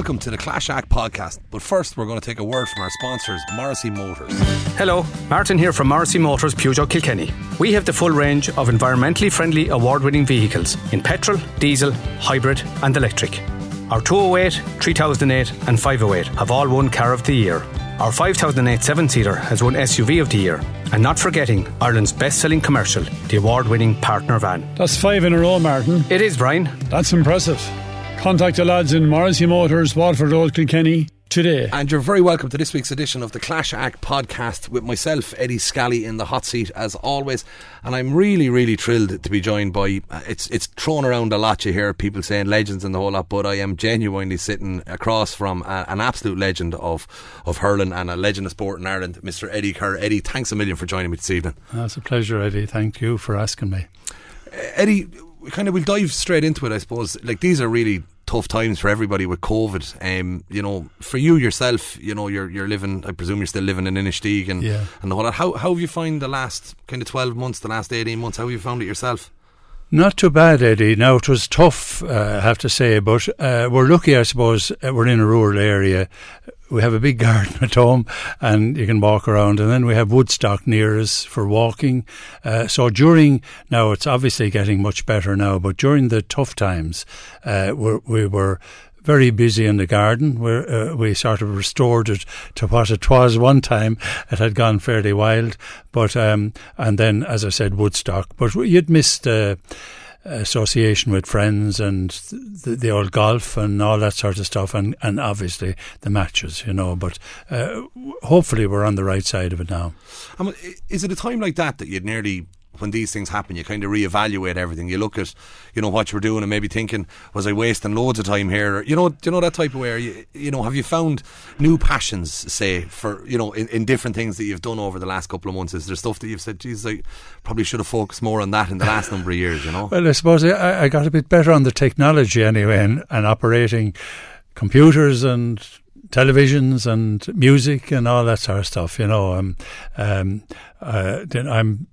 welcome to the Clash Act podcast. But first, we're going to take a word from our sponsors, Morrissey Motors. Hello, Martin here from Morrissey Motors, Peugeot Kilkenny. We have the full range of environmentally friendly award winning vehicles in petrol, diesel, hybrid, and electric. Our 208, 3008, and 508 have all won Car of the Year. Our 5008 seven seater has won SUV of the Year. And not forgetting Ireland's best selling commercial, the award winning partner van. That's five in a row, Martin. It is, Brian. That's impressive. Contact the lads in Morrissey Motors, Waterford Road, Kilkenny today. And you're very welcome to this week's edition of the Clash Act podcast with myself, Eddie Scally, in the hot seat as always. And I'm really, really thrilled to be joined by. Uh, it's it's thrown around a lot. You hear people saying legends and the whole lot, but I am genuinely sitting across from a, an absolute legend of of hurling and a legend of sport in Ireland, Mr. Eddie Keher. Eddie, thanks a million for joining me this evening. That's a pleasure, Eddie. Thank you for asking me. Uh, Eddie, we kind of we'll dive straight into it, I suppose. Like these are really tough times for everybody with COVID. Um, you know, for you yourself, you know, you're you're living. I presume you're still living in Inistioge and yeah. and the whole lot. How how have you found the last kind of twelve months, the last eighteen months? How have you found it yourself? Not too bad, Eddie. Now it was tough, uh, I have to say, but uh, we're lucky, I suppose. Uh, we're in a rural area we have a big garden at home and you can walk around. And then we have Woodstock near us for walking. Uh, so during, now it's obviously getting much better now, but during the tough times, uh, we were very busy in the garden. Where uh, we sort of restored it to what it was one time. It had gone fairly wild, but um, and then, as I said, Woodstock. But you'd missed. Uh, association with friends and the, the, old golf and all that sort of stuff, and, and obviously the matches, you know. But uh, hopefully, we're on the right side of it now. Um, is it a time like that that you'd nearly when these things happen, you kind of reevaluate everything. You look at, you know, what you were doing and maybe thinking, was I wasting loads of time here? You know, you know that type of way. You, you know, have you found new passions, say, for you know, in, in different things that you've done over the last couple of months? Is there stuff that you've said, Jesus, I probably should have focused more on that in the last number of years? You know. Well, I suppose I, I got a bit better on the technology anyway, and, and operating computers and televisions and music and all that sort of stuff. You know, um, um, uh, I'm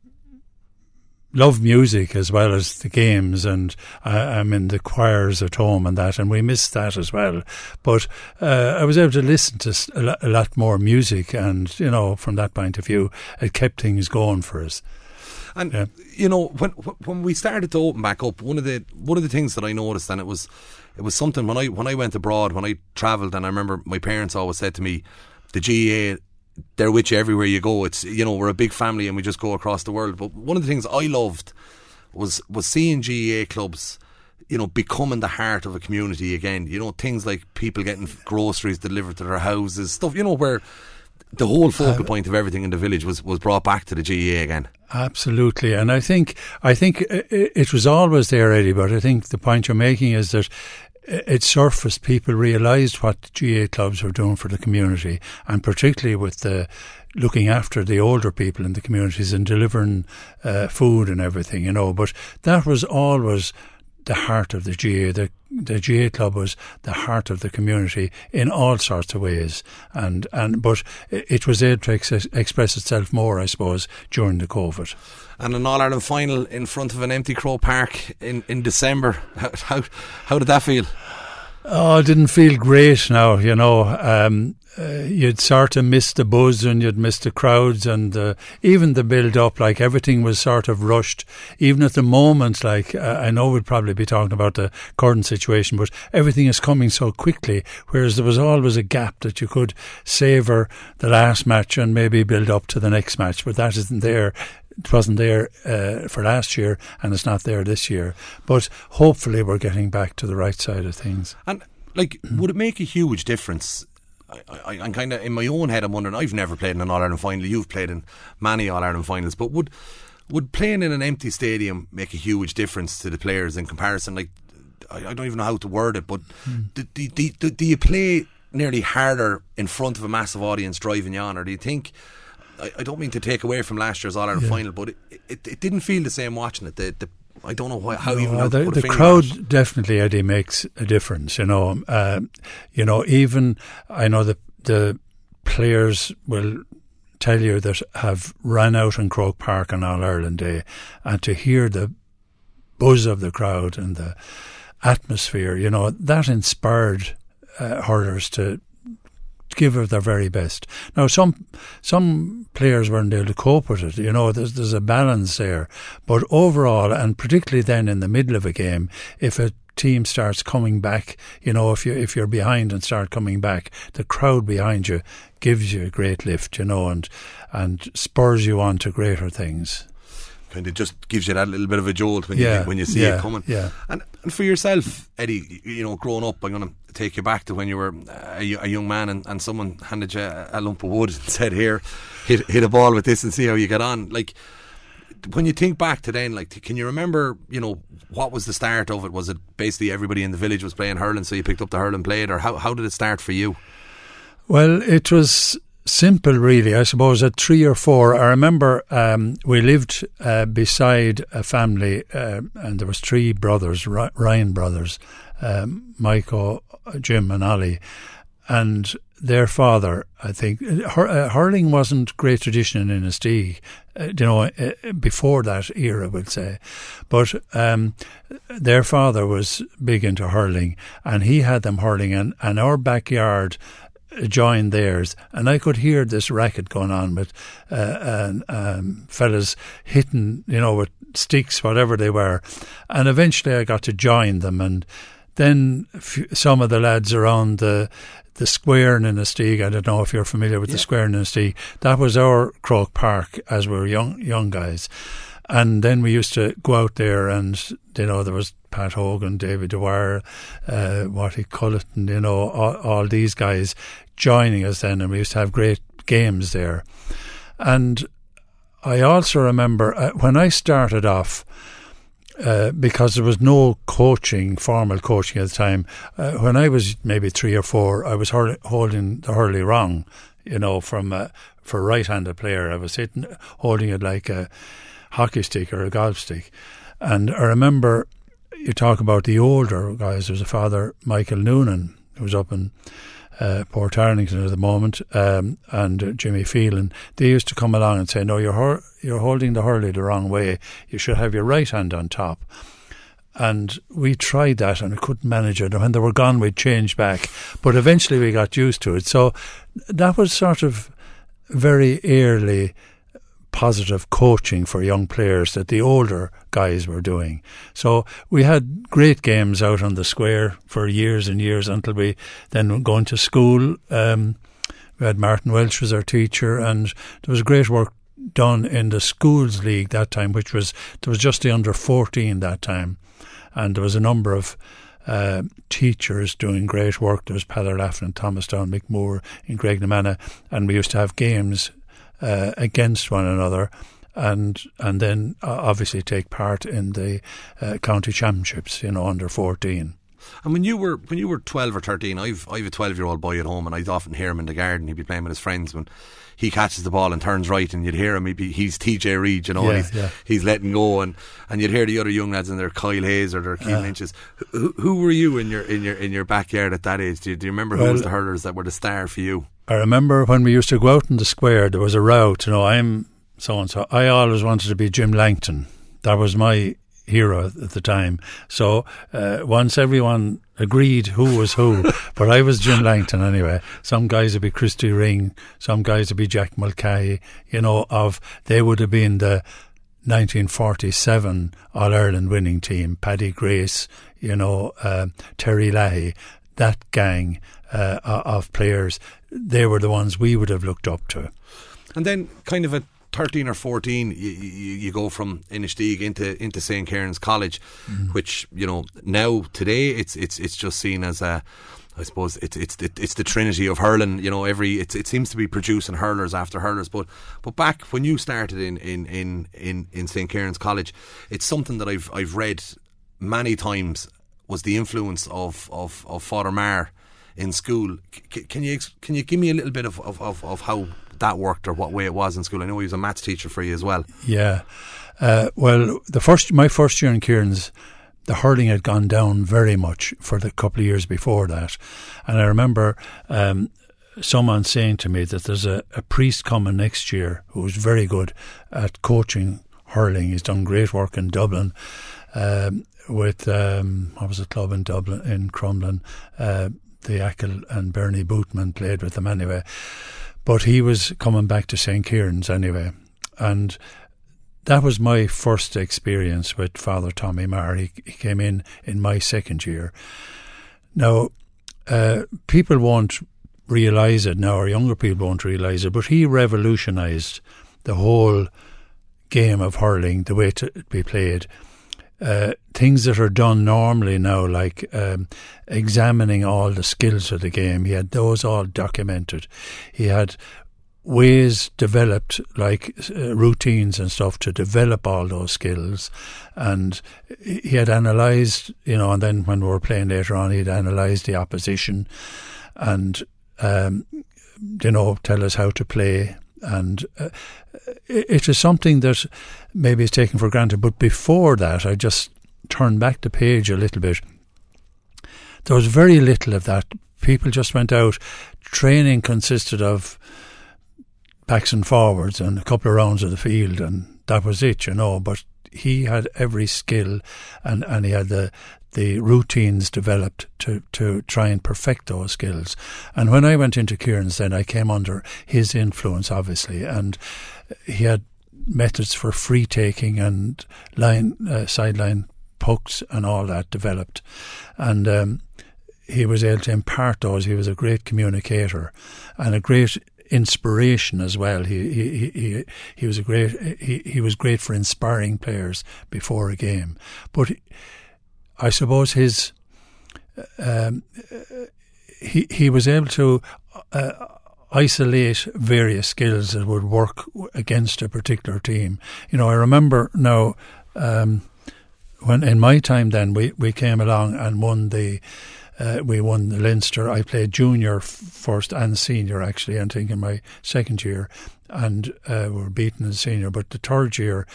love music as well as the games, and I, am in the choirs at home and that, and we miss that as well. But uh, I was able to listen to a lot more music, and you know, from that point of view, it kept things going for us. And yeah. you know, when when we started to open back up, one of the one of the things that I noticed, and it was it was something when I when I went abroad, when I travelled, and I remember my parents always said to me, the GAA they're with you everywhere you go. It's you know we're a big family and we just go across the world. But one of the things I loved was was seeing GAA clubs you know, becoming the heart of a community again. You know, things like people getting groceries delivered to their houses, stuff, you know, where the whole focal uh, point of everything in the village was, was brought back to the GAA again. Absolutely. And I think, I think it was always there, Eddie, but I think the point you're making is that it surfaced, people realised what GAA clubs were doing for the community, and particularly with the looking after the older people in the communities and delivering uh, food and everything, you know. But that was always the heart of the GAA. The, the GAA club was the heart of the community in all sorts of ways, and and but it was able to ex- express itself more, I suppose, during the COVID and an All Ireland final in front of an empty Croke Park in, in December. How, how, how did that feel? Oh, it didn't feel great now, you know. Um, uh, you'd sort of miss the buzz and you'd miss the crowds and uh, even the build up, like everything was sort of rushed. Even at the moment, like uh, I know we'd probably be talking about the current situation, but everything is coming so quickly, whereas there was always a gap that you could savour the last match and maybe build up to the next match, but that isn't there it wasn't there uh, for last year and it's not there this year. But hopefully we're getting back to the right side of things. And like, would it make a huge difference? I, am kind of in my own head. I'm wondering. I've never played in an All Ireland final. You've played in many All Ireland finals, but would would playing in an empty stadium make a huge difference to the players in comparison? Like, I, I don't even know how to word it, but mm. do, do, do, do you play nearly harder in front of a massive audience driving you on, or do you think? I, I don't mean to take away from last year's All Ireland yeah. final, but it, it, it, didn't feel the same watching it. The, the, I don't know why, how no, even the, the crowd definitely Eddie makes a difference. You know, uh, you know, even I know the the players will tell you that have run out in Croke Park on All Ireland Day, and to hear the buzz of the crowd and the atmosphere, you know, that inspired uh, hurlers to give it their very best. Now, some some players weren't able to cope with it. You know, there's there's a balance there, but overall, and particularly then in the middle of a game, if a team starts coming back, you know, if you if you're behind and start coming back, the crowd behind you gives you a great lift, you know, and and spurs you on to greater things kind of just gives you that little bit of a jolt when yeah, you when you see yeah, it coming. Yeah. And and for yourself, Eddie, you know, growing up, I'm going to take you back to when you were uh, a, a young man and, and someone handed you a, a, lump of wood and said, "Here, hit hit a ball with this and see how you get on." Like when you think back to then, like, can you remember, you know, what was the start of it? Was it basically everybody in the village was playing hurling, so you picked up the hurling blade, or how how did it start for you? Well, it was simple, really. I suppose at three or four, I remember um, we lived uh, beside a family, uh, and there was three brothers, Ryan brothers, um, Michael, Jim, and Ollie, and their father. I think uh, hurling wasn't great tradition in Inistioge, uh, you know, uh, before that era, we'll say, but um, their father was big into hurling, and he had them hurling, and, and our backyard joined theirs, and I could hear this racket going on with uh, um, fellas hitting, you know, with sticks, whatever they were, and eventually I got to join them, and then some of the lads around the the square in Inistioge. I don't know if you're familiar with yeah. the square in Inistioge. That was our Croke Park as we were young young guys. And then we used to go out there and, you know, there was Pat Hogan, David Dwyer, uh, Marty Culleton, you know, all, all, these guys joining us then, and we used to have great games there. And I also remember uh, when I started off, uh, because there was no coaching, formal coaching at the time. Uh, when I was maybe three or four, I was holding the hurley wrong, you know, from uh, for right-handed player. I was hitting, holding it like a hockey stick or a golf stick. And I remember you talk about the older guys. There's a father, Michael Noonan, who's up in uh, Portarlington at the moment, um, and uh, Jimmy Phelan, they used to come along and say, "No, you're hur- you're holding the hurley the wrong way. You should have your right hand on top." And we tried that and we couldn't manage it. And when they were gone, we'd change back. But eventually we got used to it. So that was sort of very early positive coaching for young players that the older guys were doing. So we had great games out on the square for years and years until we then going to school. Um, we had Martin Welsh as our teacher, and there was great work done in the schools league that time, which was there was just the under fourteen that time, and there was a number of. Uh, teachers doing great work. There was Peller Laughlin, Thomas Down, McMoore Moore in Graiguenamanagh, and we used to have games uh, against one another and and then uh, obviously take part in the uh, county championships, you know, under 14. And when you were when you were twelve or thirteen, I've I've a twelve year old boy at home, and I'd often hear him in the garden. He'd be playing with his friends when he catches the ball and turns right, and you'd hear him. He'd be, he's TJ Reid, you know, yeah, he's, yeah. he's letting go, and, and you'd hear the other young lads in there, Kyle Hayes or their Keane uh, Lynches. Who, who were you in your in your in your backyard at that age? Do you, do you remember who was the hurlers that were the star for you? I remember when we used to go out in the square, there was a route. You know, I'm so and so. I always wanted to be Jim Langton. That was my hero at the time. So uh, once everyone agreed who was who, but I was Jim Langton anyway. Some guys would be Christy Ring, some guys would be Jack Mulcahy. You know, of they would have been the 1947 All Ireland winning team. Paddy Grace, you know, uh, Terry Leahy, that gang uh, of players. They were the ones we would have looked up to. And then, kind of at 13 or 14, you, you, you go from Inistioge into into St Kieran's College, mm. which you know now today it's it's it's just seen as a I suppose it's it's it's the trinity of hurling. You know, every it it seems to be producing hurlers after hurlers. But but back when you started in in in in, in St Kieran's College, it's something that I've I've read many times was the influence of of of Father Maher in school. C- can you can you give me a little bit of, of, of, of how that worked or what way it was in school? I know he was a maths teacher for you as well. Yeah. Uh, well, the first my first year in Kieran's, the hurling had gone down very much for the couple of years before that, and I remember um, someone saying to me that there's a, a priest coming next year who's very good at coaching hurling. He's done great work in Dublin. Um, with um, what was a club in Dublin in Crumlin, uh, the Achill and Bernie Bootman played with them anyway. But he was coming back to St. Kieran's anyway. And that was my first experience with Father Tommy Maher. He, he came in in my second year. Now, uh, people won't realise it now, or younger people won't realise it, but he revolutionised the whole game of hurling, the way to be played. Uh, things that are done normally now, like um, examining all the skills of the game, he had those all documented. He had ways developed, like uh, routines and stuff, to develop all those skills. And he had analysed, you know, and then when we were playing later on, he'd analysed the opposition and, um, you know, tell us how to play and uh, it is something that maybe is taken for granted. But before that, I just turned back the page a little bit. There was very little of that. People just went out. Training consisted of backs and forwards and a couple of rounds of the field, and that was it, you know. But he had every skill, and, and he had the the routines developed to, to try and perfect those skills. And when I went into Kieran's, then I came under his influence, obviously, and he had methods for free taking and line uh, sideline pokes and all that developed, and um, he was able to impart those. He was a great communicator and a great inspiration as well. He he he he was a great he he was great for inspiring players before a game, but. I suppose his um, he he was able to uh, isolate various skills that would work against a particular team. You know, I remember now um, when in my time then we, we came along and won the uh, we won the Leinster. I played junior first and senior actually. I think in my second year, and uh, we were beaten as senior. But the third year,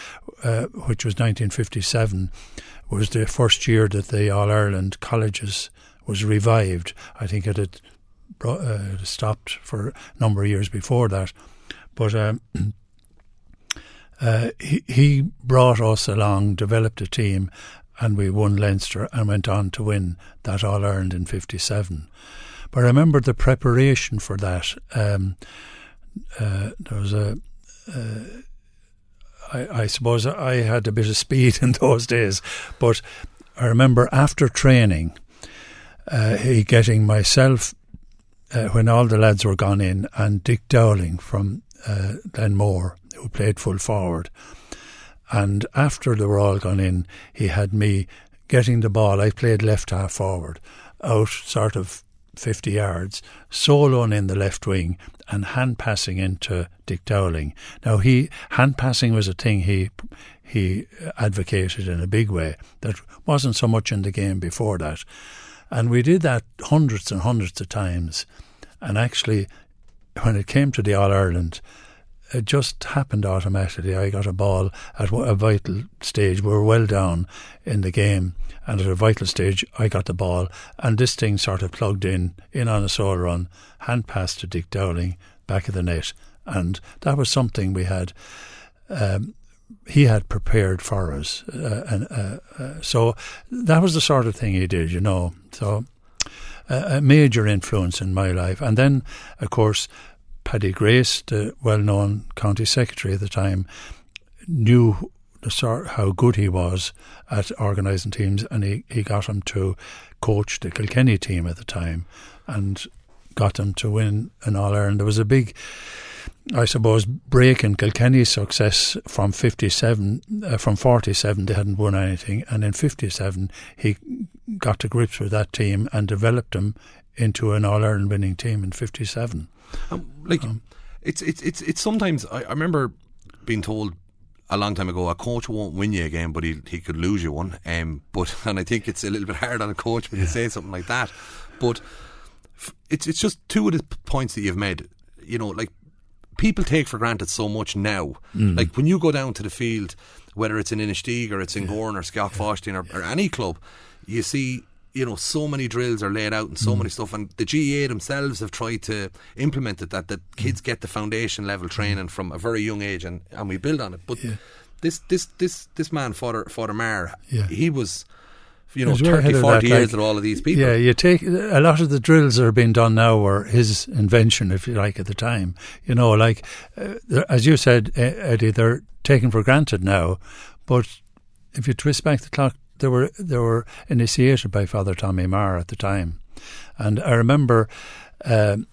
uh, which was 1957 was the first year that the All Ireland colleges was revived. I think it had uh, stopped for a number of years before that, but. Um, uh, he, he brought us along, developed a team, and we won Leinster and went on to win that All Ireland in '57. But I remember the preparation for that. Um, uh, there was a uh, I, I suppose I had a bit of speed in those days, but I remember after training, uh, he getting myself uh, when all the lads were gone in, and Dick Dowling from uh, Glenmore, who played full forward. And after they were all gone in, he had me getting the ball. I played left half forward, out sort of 50 yards, soloing in the left wing and hand passing into Dick Dowling. Now, he hand passing was a thing he he advocated in a big way that wasn't so much in the game before that. And we did that hundreds and hundreds of times. And actually, when it came to the All Ireland, it just happened automatically. I got a ball at a vital stage. We were well down in the game, and at a vital stage, I got the ball, and this thing sort of plugged in, in on a sole run, hand pass to Dick Dowling, back of the net, and that was something we had. Um, he had prepared for us, uh, and uh, uh, so that was the sort of thing he did, you know. So a major influence in my life, and then, of course, Paddy Grace, the well-known county secretary at the time, knew how good he was at organising teams, and he, he got him to coach the Kilkenny team at the time, and got them to win an All Ireland. There was a big, I suppose, break in Kilkenny's success from 57, uh, from 47, they hadn't won anything, and in 57, he got to grips with that team and developed them into an All Ireland winning team in 57. Um, like, um, it's, it's, it's, it's sometimes, I, I remember being told a long time ago, a coach won't win you a game, but he he could lose you one. Um, but and I think it's a little bit hard on a coach when yeah. you say something like that. But it's it's just two of the points that you've made. You know, like people take for granted so much now. Mm. Like when you go down to the field, whether it's in Inistioge or it's in yeah. Gowran or Scott yeah. or, or, any club, you see, you know, so many drills are laid out and so mm. many stuff. And the GAA themselves have tried to implement it that that kids mm. get the foundation level training from a very young age, and, and we build on it. But yeah. this this this this man, Father Father Maher, he was you know He 30, 40 that, years like- with all of these people. Yeah, you take a lot of the drills that are being done now were his invention, if you like, at the time. You know, like uh, as you said, Eddie, they're taken for granted now. But if you twist back the clock, they were they were initiated by Father Tommy Maher at the time, and I remember um,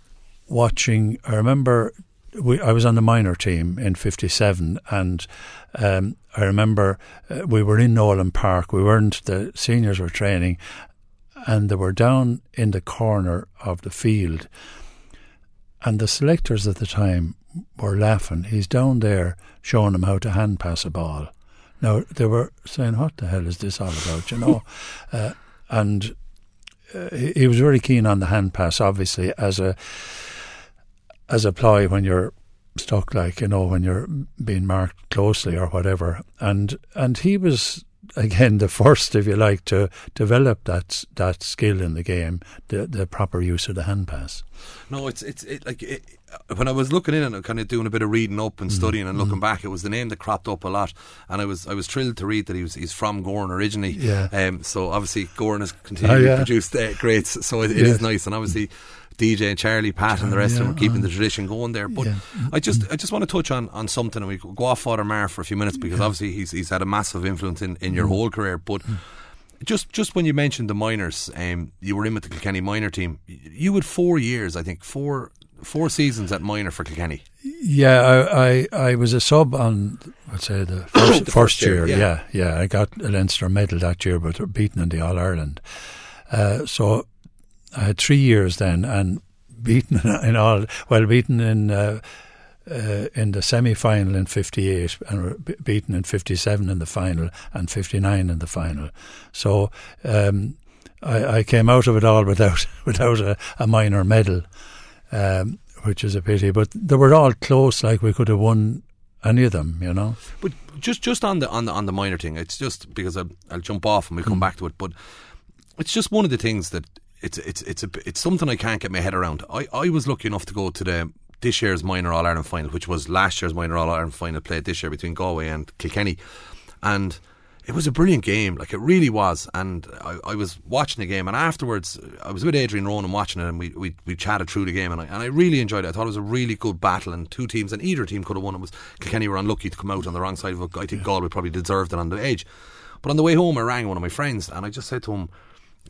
watching. I remember we, I was on the minor team in '57, and um, I remember uh, we were in Nolan Park. We weren't the seniors were training, and they were down in the corner of the field. And the selectors at the time were laughing. He's down there showing them how to hand pass a ball. Now they were saying, "What the hell is this all about?" You know, uh, and uh, he, he was very keen on the hand pass, obviously as a as a ploy when you're stuck, like you know, when you're being marked closely or whatever. And and he was again the first, if you like, to develop that that skill in the game, the the proper use of the hand pass. No, it's it's it, like it, when I was looking in and kind of doing a bit of reading up and studying and looking back, it was the name that cropped up a lot, and I was I was thrilled to read that he was he's from Gowran originally. Yeah. Um. So obviously Gowran has continued Oh, yeah. to produce uh, greats, so it, it Yes. is nice, and obviously. DJ and Charlie, Pat, and the rest of them are keeping uh, the tradition going there. But yeah. I just, I just want to touch on, on something, and we go off Father Maher for a few minutes because obviously he's he's had a massive influence in, in your Mm. whole career. But just just when you mentioned the minors, um, you were in with the Kilkenny minor team. You had four years, I think, four four seasons at minor for Kilkenny. Yeah, I, I, I was a sub on, I'd say, the first, The first year. year, yeah. yeah, I got a Leinster medal that year, but beaten in the All Ireland. Uh, so I had three years then, and beaten in all, well, beaten in. Uh, uh, in the semi-final in '58, and were beaten in '57 in the final, and '59 in the final. So um, I, I came out of it all without without a, a minor medal, um, which is a pity. But they were all close; like we could have won any of them, you know. But just just on the on the on the minor thing, it's just because I'll, I'll jump off and we'll Mm. come back to it. But it's just one of the things that it's it's it's a, it's something I can't get my head around. I, I was lucky enough to go to the this year's minor All Ireland final, which was last year's minor All Ireland final played this year between Galway and Kilkenny, and it was a brilliant game. Like it really was. And I, I was watching the game, and afterwards I was with Adrian Ronan watching it, and we, we, we chatted through the game, and I, and I really enjoyed it. I thought it was a really good battle, and two teams, and either team could have won. It was Kilkenny were unlucky to come out on the wrong side of it. I think Galway probably deserved it on the edge. But on the way home, I rang one of my friends, and I just said to him,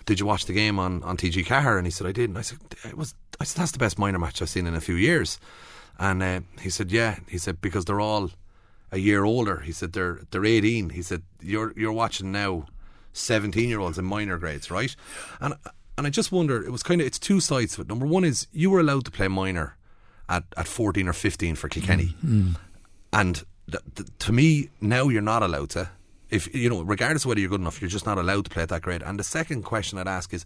"Did you watch the game on, on TG Ceathair?" And he said, "I did." And I said, "It was." I said, "That's the best minor match I've seen in a few years." And uh, he said, "Yeah." He said because they're all a year older. He said they're they're 18. He said you're you're watching now 17 year olds in minor grades, right? And and I just wonder it was kind of it's two sides to it. Number one is you were allowed to play minor at, at 14 or 15 for Kilkenny, and th- th- to me now you're not allowed to. If you know, regardless of whether you're good enough, you're just not allowed to play at that grade. And the second question I'd ask is.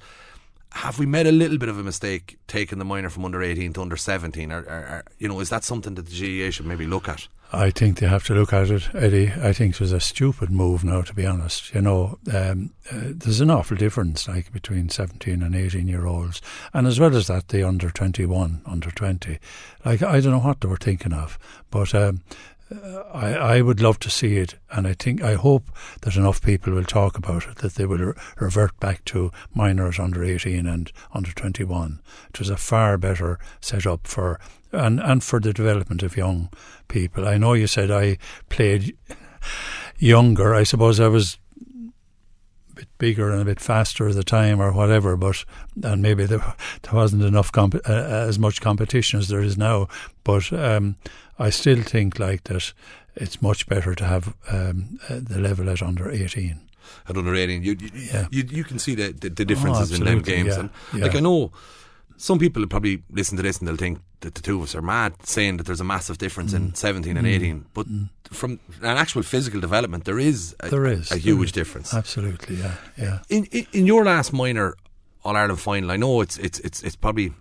Have we made a little bit of a mistake taking the minor from under 18 to under 17? Or, or, or you know, is that something that the GAA should maybe look at? I think they have to look at it, Eddie. I think it was a stupid move now, to be honest. You know, um, uh, there's an awful difference, like between 17 and 18 year olds, and as well as that, the under 21, under 20. Like I don't know what they were thinking of, but um, I, I would love to see it, and I think I hope that enough people will talk about it that they will re- revert back to minors under 18 and under 21. It was a far better setup for and and for the development of young people. I know you said I played younger. I suppose I was a bit bigger and a bit faster at the time, or whatever. But and maybe there, there wasn't enough comp- uh, as much competition as there is now. But um, I still think like that. It's much better to have um, uh, the level at under eighteen. at under 18 you you, Yeah. you you can see the the, the differences in them games yeah, and yeah. like I know some people will probably listen to this and they'll think that the two of us are mad saying that there's a massive difference Mm. in 17 and 18 but from an actual physical development there is a, There is a huge is. difference Absolutely, yeah, yeah. in, in in your last minor All Ireland final I know it's it's it's it's probably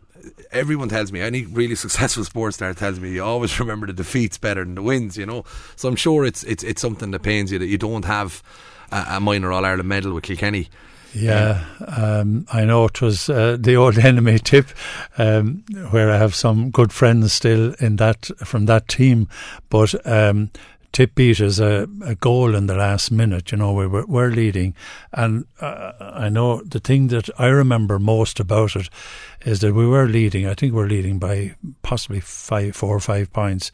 everyone tells me any really successful sports star tells me you always remember the defeats better than the wins you know so I'm sure it's it's it's something that pains you that you don't have a, a minor All Ireland medal with Kilkenny Yeah, um, I know it was uh, the old enemy tip, um, where I have some good friends still in that from that team. But um, Tip beat a, a, goal in the last minute. You know, we were, were leading. And uh, I know the thing that I remember most about it is that we were leading. I think we are leading by possibly five, four or five points.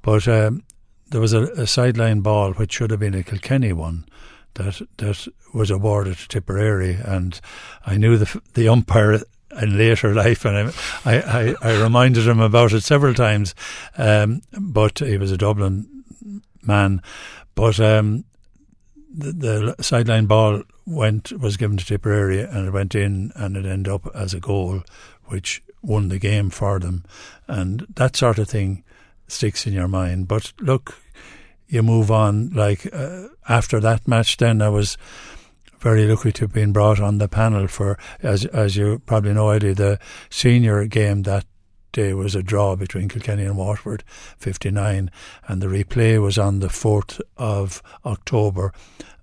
But um, there was a, a sideline ball which should have been a Kilkenny one that that was awarded to Tipperary, and I knew the the umpire in later life, and I, I, I reminded him about it several times. Um, but he was a Dublin man. But um, the, the, sideline ball went was given to Tipperary, and it went in, and it ended up as a goal, which won the game for them, and that sort of thing sticks in your mind. But look, you move on. Like uh, after that match, then I was very lucky to have been brought on the panel for, as as you probably know, Eddie, the senior game that day was a draw between Kilkenny and Waterford, 59, and the replay was on the 4th of October.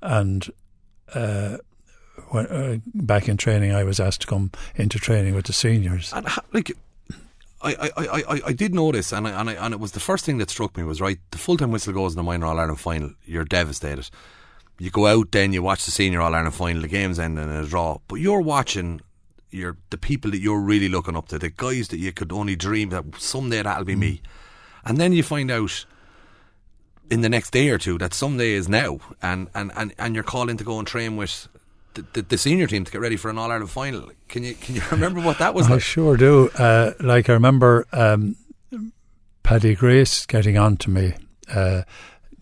And uh, when, uh, back in training, I was asked to come into training with the seniors. And like, I, I, I, I did notice, and I, and I, and it was the first thing that struck me was right. The full time whistle goes in the minor All Ireland final. You're devastated you go out, then you watch the senior All Ireland final, the game's ending in a draw. But you're watching your the people that you're really looking up to, the guys that you could only dream that someday that'll be mm. me. And then you find out in the next day or two that someday is now, and, and, and, and you're calling to go and train with the, the, the, senior team to get ready for an All Ireland final. Can you can you remember what that was I like? sure do. Uh, like I remember um, Paddy Grace getting on to me. Uh,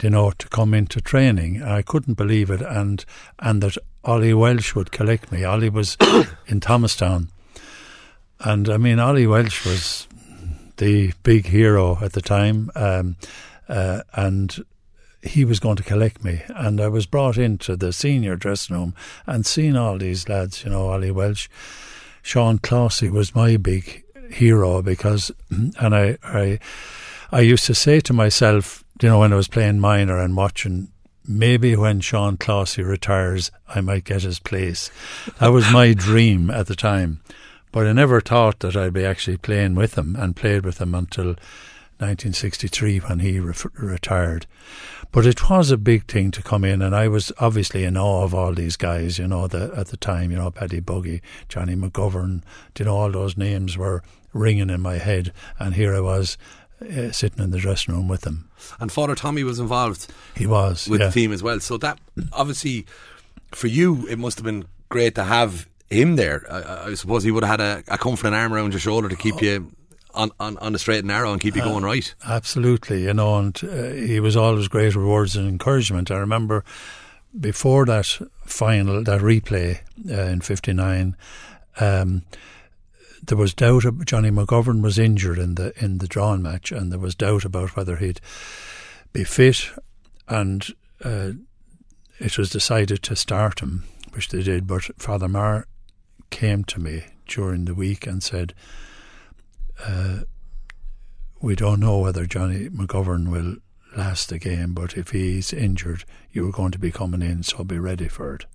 you know, to come into training. I couldn't believe it, and and that Ollie Walsh would collect me. Ollie was in Thomastown, and I mean, Ollie Walsh was the big hero at the time, um, uh, and he was going to collect me. And I was brought into the senior dressing room and seeing all these lads, you know, Ollie Walsh, Sean Clohessy was my big hero because, and I, I, I used to say to myself, you know, when I was playing minor and watching maybe when Sean Clohessy retires, I might get his place. That was my dream at the time. But I never thought that I'd be actually playing with him and played with him until 1963 when he re- retired. But it was a big thing to come in, and I was obviously in awe of all these guys, you know, the, at the time, you know, Paddy Buggy, Johnny McGovern, you know, all those names were ringing in my head, and here I was uh, sitting in the dressing room with them. And Father Tommy was involved. He was with yeah. the team as well. So that obviously for you, it must have been great to have him there. I, I suppose he would have had a, a, comforting arm around your shoulder to keep oh. you. On, on, on the straight and narrow and keep you uh, going right. Absolutely, you know, and uh, he was always great rewards and encouragement. I remember before that final, that replay uh, in '59, um, there was doubt. Johnny McGovern was injured in the in the drawn match, and there was doubt about whether he'd be fit. And uh, it was decided to start him, which they did. But Father Maher came to me during the week and said, uh, "We don't know whether Johnny McGovern will last the game, but if he's injured, you are going to be coming in, so be ready for it."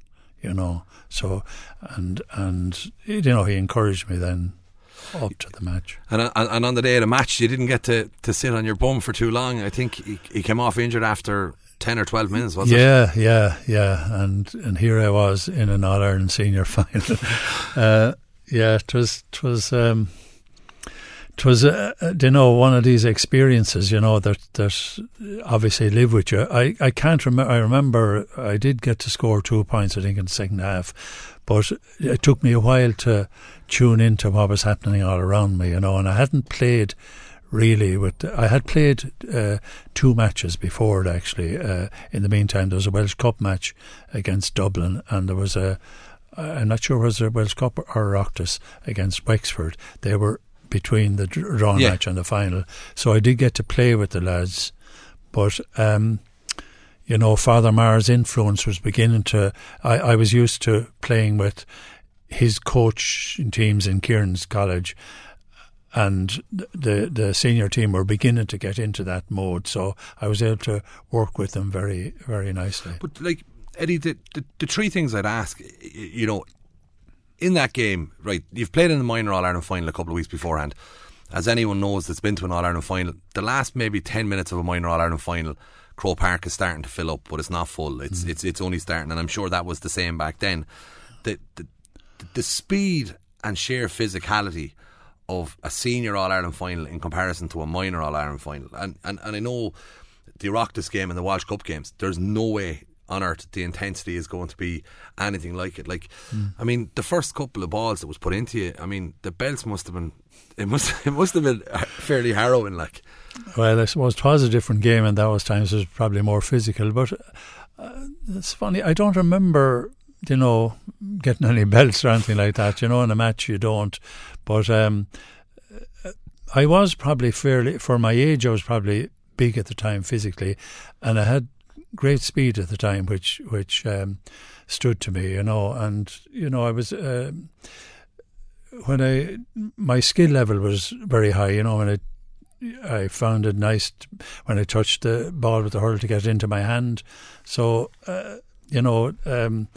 You know, so and and you know he encouraged me then up to the match. And, and, and on the day of the match, you didn't get to, to sit on your bum for too long. I think he, he came off injured after ten or twelve minutes, was yeah, it? Yeah, yeah, yeah. And and here I was in an All Ireland senior final. uh, yeah, it was it was. Um, it was, uh, uh, you know, one of these experiences, you know, that that obviously live with you. I, I can't remember. I remember I did get to score two points, I think, in the second half, but it took me a while to tune into what was happening all around me, you know, and I hadn't played really with I had played uh, two matches before it actually uh, in the meantime there was a Walsh Cup match against Dublin and there was a I'm not sure was it a Walsh Cup or Oireachtas against Wexford they were between the draw yeah. match and the final so I did get to play with the lads but um, you know, Father Maher's influence was beginning to. I, I was used to playing with his coach teams in Kieran's College, and the the senior team were beginning to get into that mode. So I was able to work with them very very nicely. But like Eddie, the the, the three things I'd ask, you know, in that game, right? You've played in the minor All Ireland final a couple of weeks beforehand. As anyone knows that's been to an All Ireland final, the last maybe ten minutes of a minor All Ireland final Croke Park is starting to fill up, but it's not full. It's mm. it's it's only starting, and I'm sure that was the same back then. The the, the speed and sheer physicality of a senior All Ireland final in comparison to a minor All Ireland final, and, and and I know the Oireachtas game and the Walsh Cup games. There's no way on earth the intensity is going to be anything like it. Like, mm. I mean, the first couple of balls that was put into you, I mean, the belts must have been it must it must have been fairly harrowing. Like, well, I suppose it was a different game, and that was times it was probably more physical. But uh, it's funny, I don't remember. You know, getting any belts or anything like that. You know, in a match you don't. But um, I was probably fairly, for my age, I was probably big at the time physically, and I had great speed at the time, which which um, stood to me, you know. And you know, I was uh, when I my skill level was very high, you know, when I I found it nice when I touched the ball with the hurl to get it into my hand. So uh, you know. Um,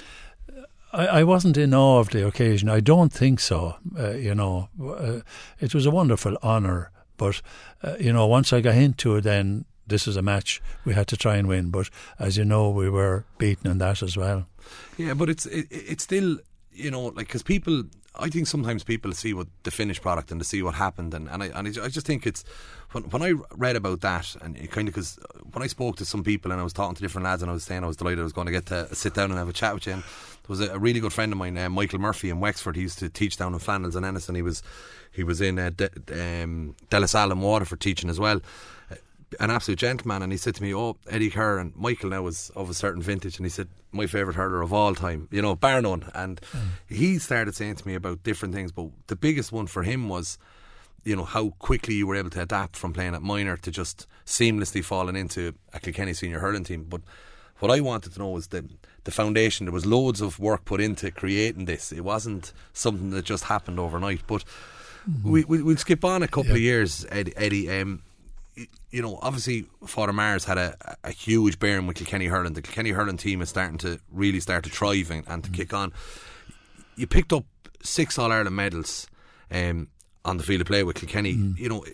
I, I wasn't in awe of the occasion. I don't think so. Uh, you know, uh, it was a wonderful honour. But uh, you know, once I got into it, then this is a match we had to try and win. But as you know, we were beaten in that as well. Yeah, but it's it, it's still you know like because people. I think sometimes people see what the finished product and to see what happened, and, and I and I just think it's when when I read about that and it kind of because when I spoke to some people and I was talking to different lads and I was saying I was delighted I was going to get to sit down and have a chat with. And there was a, a really good friend of mine, uh, Michael Murphy in Wexford. He used to teach down in Flannan's and Ennis, and he was he was in uh, De, um, and Waterford teaching as well an absolute gentleman, and he said to me, "Oh, Eddie Keher and Michael now was of a certain vintage," and he said, "My favourite hurler of all time, you know, bar none." And mm. he started saying to me about different things, but the biggest one for him was, you know, how quickly you were able to adapt from playing at minor to just seamlessly falling into a Kilkenny senior hurling team. But what I wanted to know was the the foundation. There was loads of work put into creating this. It wasn't something that just happened overnight, but. Mm-hmm. We, we, will skip on a couple of years, Eddie. Eddie um, you know, obviously Father Maher's had a, a huge bearing with Kilkenny hurling. The Kilkenny hurling team is starting to really start to thrive and, and to mm. kick on. You picked up six All Ireland medals um, on the field of play with Kilkenny. Mm. You know,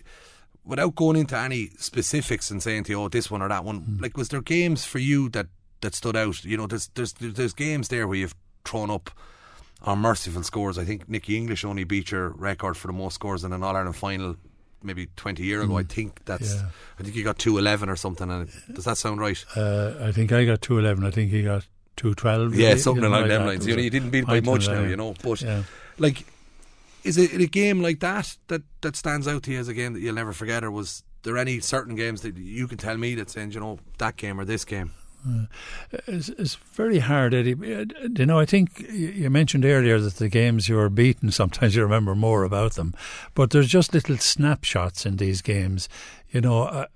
without going into any specifics and saying to you, oh, this one or that one, mm. like, was there games for you that, that stood out? You know, there's, there's, there's games there where you've thrown up on merciful scores. I think Nicky English only beat your record for the most scores in an All Ireland final maybe 20 years ago. Mm. I think that's. Yeah. I think you got 211 or something. And does that sound right? Uh, I think I got 211. I think he got 212. Yeah, something along them lines. You, know, you didn't beat by much now, you know. But yeah. like, is it a game like that that that stands out to you as a game that you'll never forget, or was there any certain games that you can tell me that saying, you know, that game or this game? Uh, it's, it's, very hard, Eddie. Uh, you know, I think you mentioned earlier that the games you were beaten, sometimes you remember more about them. But there's just little snapshots in these games. You know, I,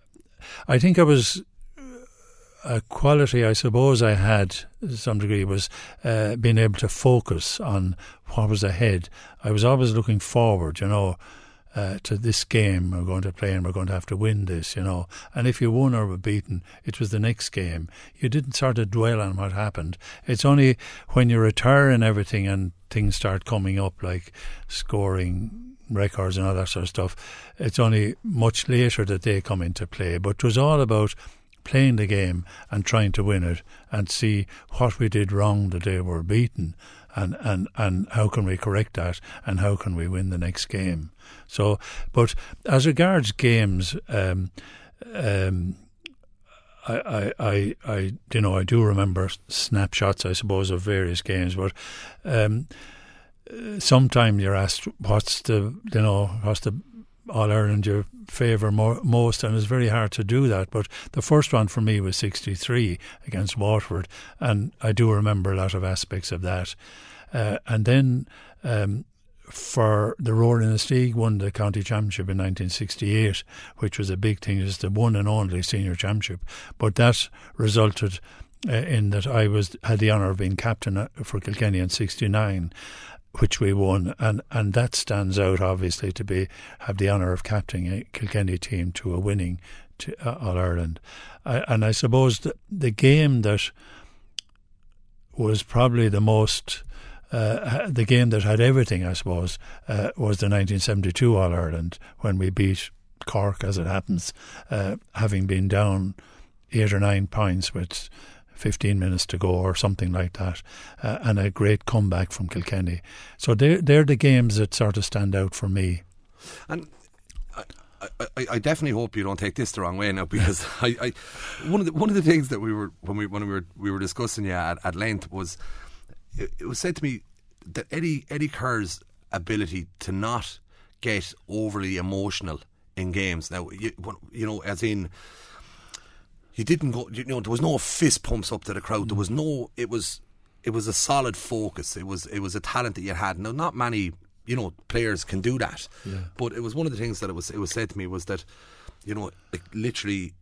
I think I was a quality I suppose I had to some degree was uh, being able to focus on what was ahead. I was always looking forward, you know uh, to this game we're going to play and we're going to have to win this, you know. And if you won or were beaten, it was the next game. You didn't sort of dwell on what happened. It's only when you retire and everything and things start coming up like scoring records and all that sort of stuff, it's only much later that they come into play. But it was all about playing the game and trying to win it and see what we did wrong the day we were beaten and, and, and how can we correct that and how can we win the next game. So, but as regards games, um, um, I, I, I, you know, I do remember snapshots, I suppose, of various games, but um, sometimes you're asked what's the, you know, what's the All Ireland you favour most, and it's very hard to do that. But the first one for me was 63 against Waterford, and I do remember a lot of aspects of that. Uh, and then um, for the Rower Inistioge won the county championship in 1968, which was a big thing. It's the one and only senior championship. But that resulted uh, in that I was had the honour of being captain uh, for Kilkenny in '69, which we won, and and that stands out obviously to be have the honour of captaining a Kilkenny team to a winning to uh, All Ireland, I, and I suppose the, the game that was probably the most uh, the game that had everything, I suppose, uh, was the 1972 All Ireland when we beat Cork, as it happens, uh, having been down eight or nine points with 15 minutes to go or something like that, uh, and a great comeback from Kilkenny. So they're, they're the games that sort of stand out for me. And I, I, I, definitely hope you don't take this the wrong way now because I, I, one of the one of the things that we were when we when we were we were discussing yeah at, at length was it, it was said to me that Eddie Eddie Keher's ability to not get overly emotional in games now you, you know as in he didn't go you know there was no fist pumps up to the crowd there was no it was it was a solid focus it was it was a talent that you had now not many you know players can do that. Yeah. But it was one of the things that it was it was said to me was that you know like literally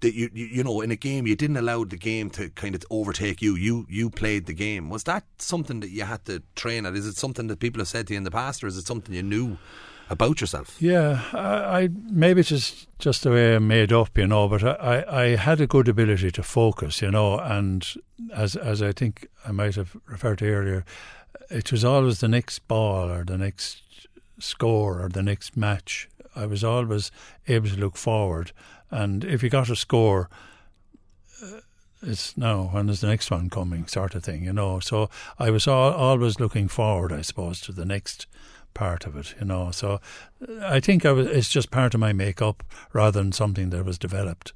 that you, you you know in a game you didn't allow the game to kind of overtake you. You you played the game. Was that something that you had to train at? Is it something that people have said to you in the past or is it something you knew about yourself? Yeah I, I maybe it's just just the way I'm made up you know but I, I had a good ability to focus you know and as as I think I might have referred to earlier it was always the next ball or the next score or the next match. I was always able to look forward, and if you got a score, uh, it's now when is the next one coming, sort of thing, you know. So I was all, always looking forward, I suppose, to the next part of it, you know. So I think I was, it's just part of my makeup rather than something that was developed.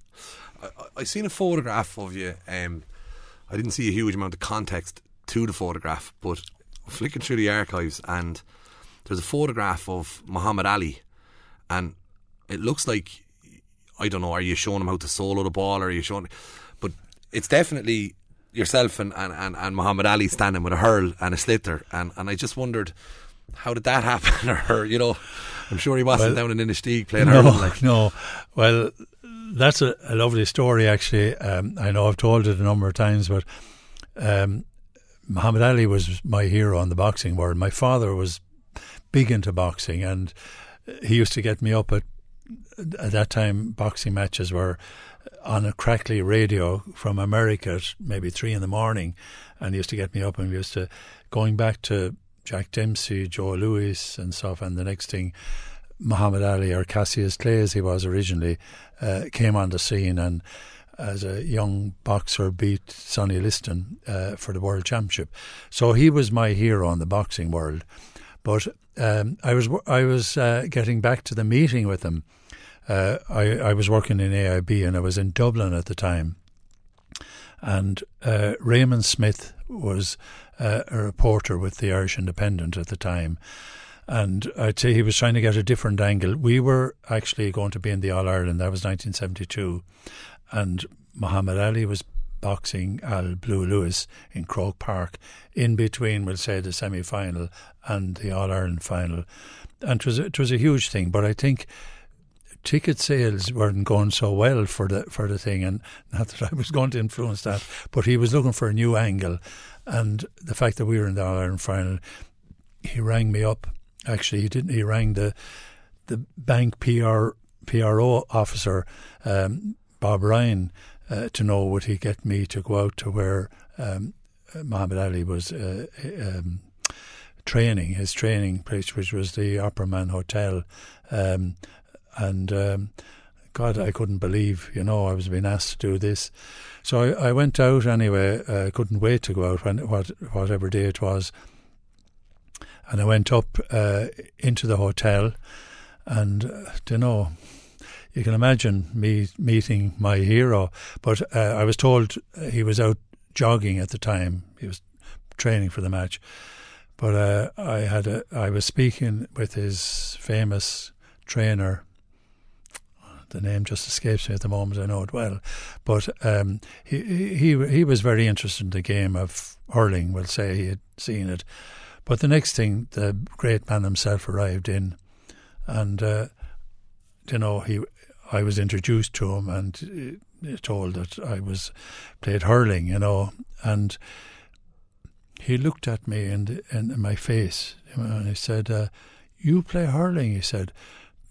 I, I seen a photograph of you. Um, I didn't see a huge amount of context to the photograph, but flicking through the archives and there's a photograph of Muhammad Ali and it looks like I don't know, are you showing him how to solo the ball or are you showing but it's definitely yourself and, and, and, and Muhammad Ali standing with a hurl and a sliotar and, and I just wondered how did that happen or you know I'm sure he wasn't well, down in Inistioge playing no, hurling like. no well that's a, a lovely story actually um, I know I've told it a number of times but um, Muhammad Ali was my hero in the boxing world. My father was big into boxing, and he used to get me up at at that time. Boxing matches were on a crackly radio from America at maybe three in the morning, and he used to get me up, and we used to going back to Jack Dempsey, Joe Louis, and stuff. And the next thing, Muhammad Ali or Cassius Clay, as he was originally, uh, came on the scene and as a young boxer beat Sonny Liston uh, for the world championship. So he was my hero in the boxing world. But um, I was I was uh, getting back to the meeting with him. Uh, I, I was working in AIB and I was in Dublin at the time. And uh, Raymond Smith was uh, a reporter with the Irish Independent at the time and I'd say he was trying to get a different angle. We were actually going to be in the All Ireland. That was 1972, and Muhammad Ali was boxing Al Blue Lewis in Croke Park, in between, we'll say, the semi final and the All Ireland final. And it was, it was a huge thing, but I think ticket sales weren't going so well for the for the thing, and not that I was going to influence that, but he was looking for a new angle, and the fact that we were in the All Ireland final, he rang me up. Actually, he didn't. He rang the the bank PR PRO officer, um, Bob Ryan uh, to know would he get me to go out to where um, Muhammad Ali was uh, um, training, his training place, which was the Opperman Hotel. Um, and um, God, I couldn't believe, you know, I was being asked to do this. So I, I went out anyway. I uh, couldn't wait to go out when what, whatever day it was. And I went up uh, into the hotel, and uh, you know, you can imagine me meeting my hero. But uh, I was told he was out jogging at the time. He was training for the match. But uh, I had a, I was speaking with his famous trainer. The name just escapes me at the moment. I know it well, but um, he he he was very interested in the game of hurling. We'll say he had seen it, but the next thing, the great man himself arrived in, and uh, you know he I was introduced to him and uh, told that I was played hurling, you know, and he looked at me in, the, in my face and he said, uh, "You play hurling?" He said,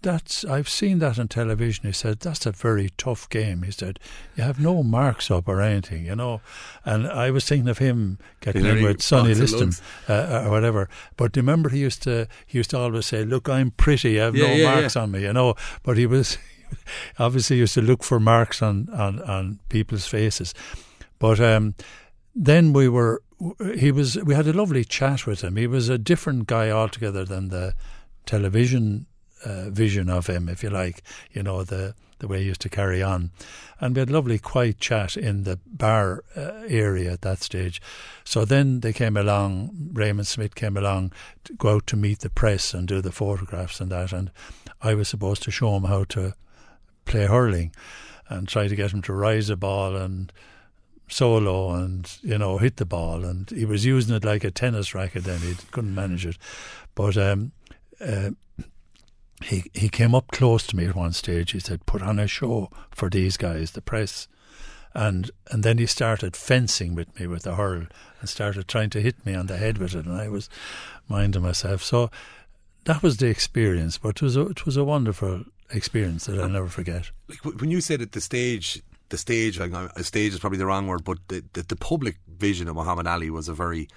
that's I've seen that on television. He said that's a very tough game. He said you have no marks up or anything, you know. And I was thinking of him getting in with Sonny Liston uh, or whatever. But remember, he used to he used to always say, "Look, I'm pretty. I have yeah, no yeah, marks yeah. on me," you know. But he was obviously used to look for marks on, on, on people's faces. But um, then we were, he was, we had a lovely chat with him. He was a different guy altogether than the television uh, vision of him, if you like, you know, the, the way he used to carry on. And we had lovely quiet chat in the bar uh, area at that stage. So then they came along, Raymond Smith came along to go out to meet the press and do the photographs and that. And I was supposed to show him how to play hurling and try to get him to rise a ball and solo and you know hit the ball and he was using it like a tennis racket then he couldn't manage it but um, uh, he he came up close to me at one stage. He said, "Put on a show for these guys, the press." And and then he started fencing with me with the hurl and started trying to hit me on the head with it, and I was minding myself. So that was the experience, but it was a, it was a wonderful experience that I'll never forget. Like when you said at the stage, the stage, uh, a stage is probably the wrong word, but the, the, the public vision of Muhammad Ali was a very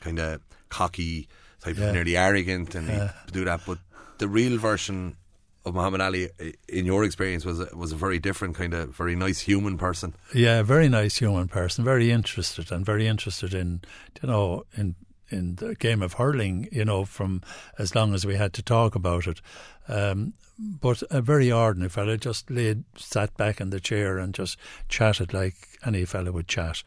kind of cocky, type yeah. of nearly arrogant, and yeah. do that. But the real version of Muhammad Ali, in your experience, was a, was a very different kind of very nice human person. Yeah, very nice human person, very interested and very interested in you know in in the game of hurling. You know, from as long as we had to talk about it. Um, but a very ordinary fellow, just laid, sat back in the chair and just chatted like any fellow would chat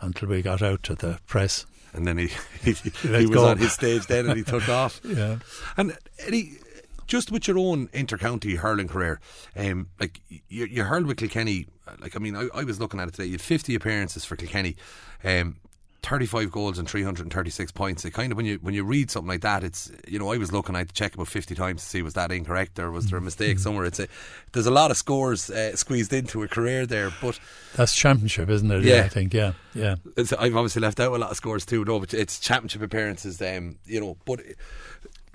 until we got out to the press and then he he, he was go. on his stage then, and he took off. Yeah, and Eddie, just with your own intercounty hurling career, um, like you, you hurled with Kilkenny. Like I mean, I, I, was looking at it today. You had fifty appearances for Kilkenny. Um, 35 goals and 336 points. It kind of when you when you read something like that, it's you know I was looking, I had to check about 50 times to see was that incorrect or was there a mistake mm-hmm. somewhere. It's a, there's a lot of scores uh, squeezed into a career there, but that's championship, isn't it? Yeah, yeah I think yeah, yeah. It's, I've obviously left out a lot of scores too, no, but it's championship appearances. Um, you know, but it,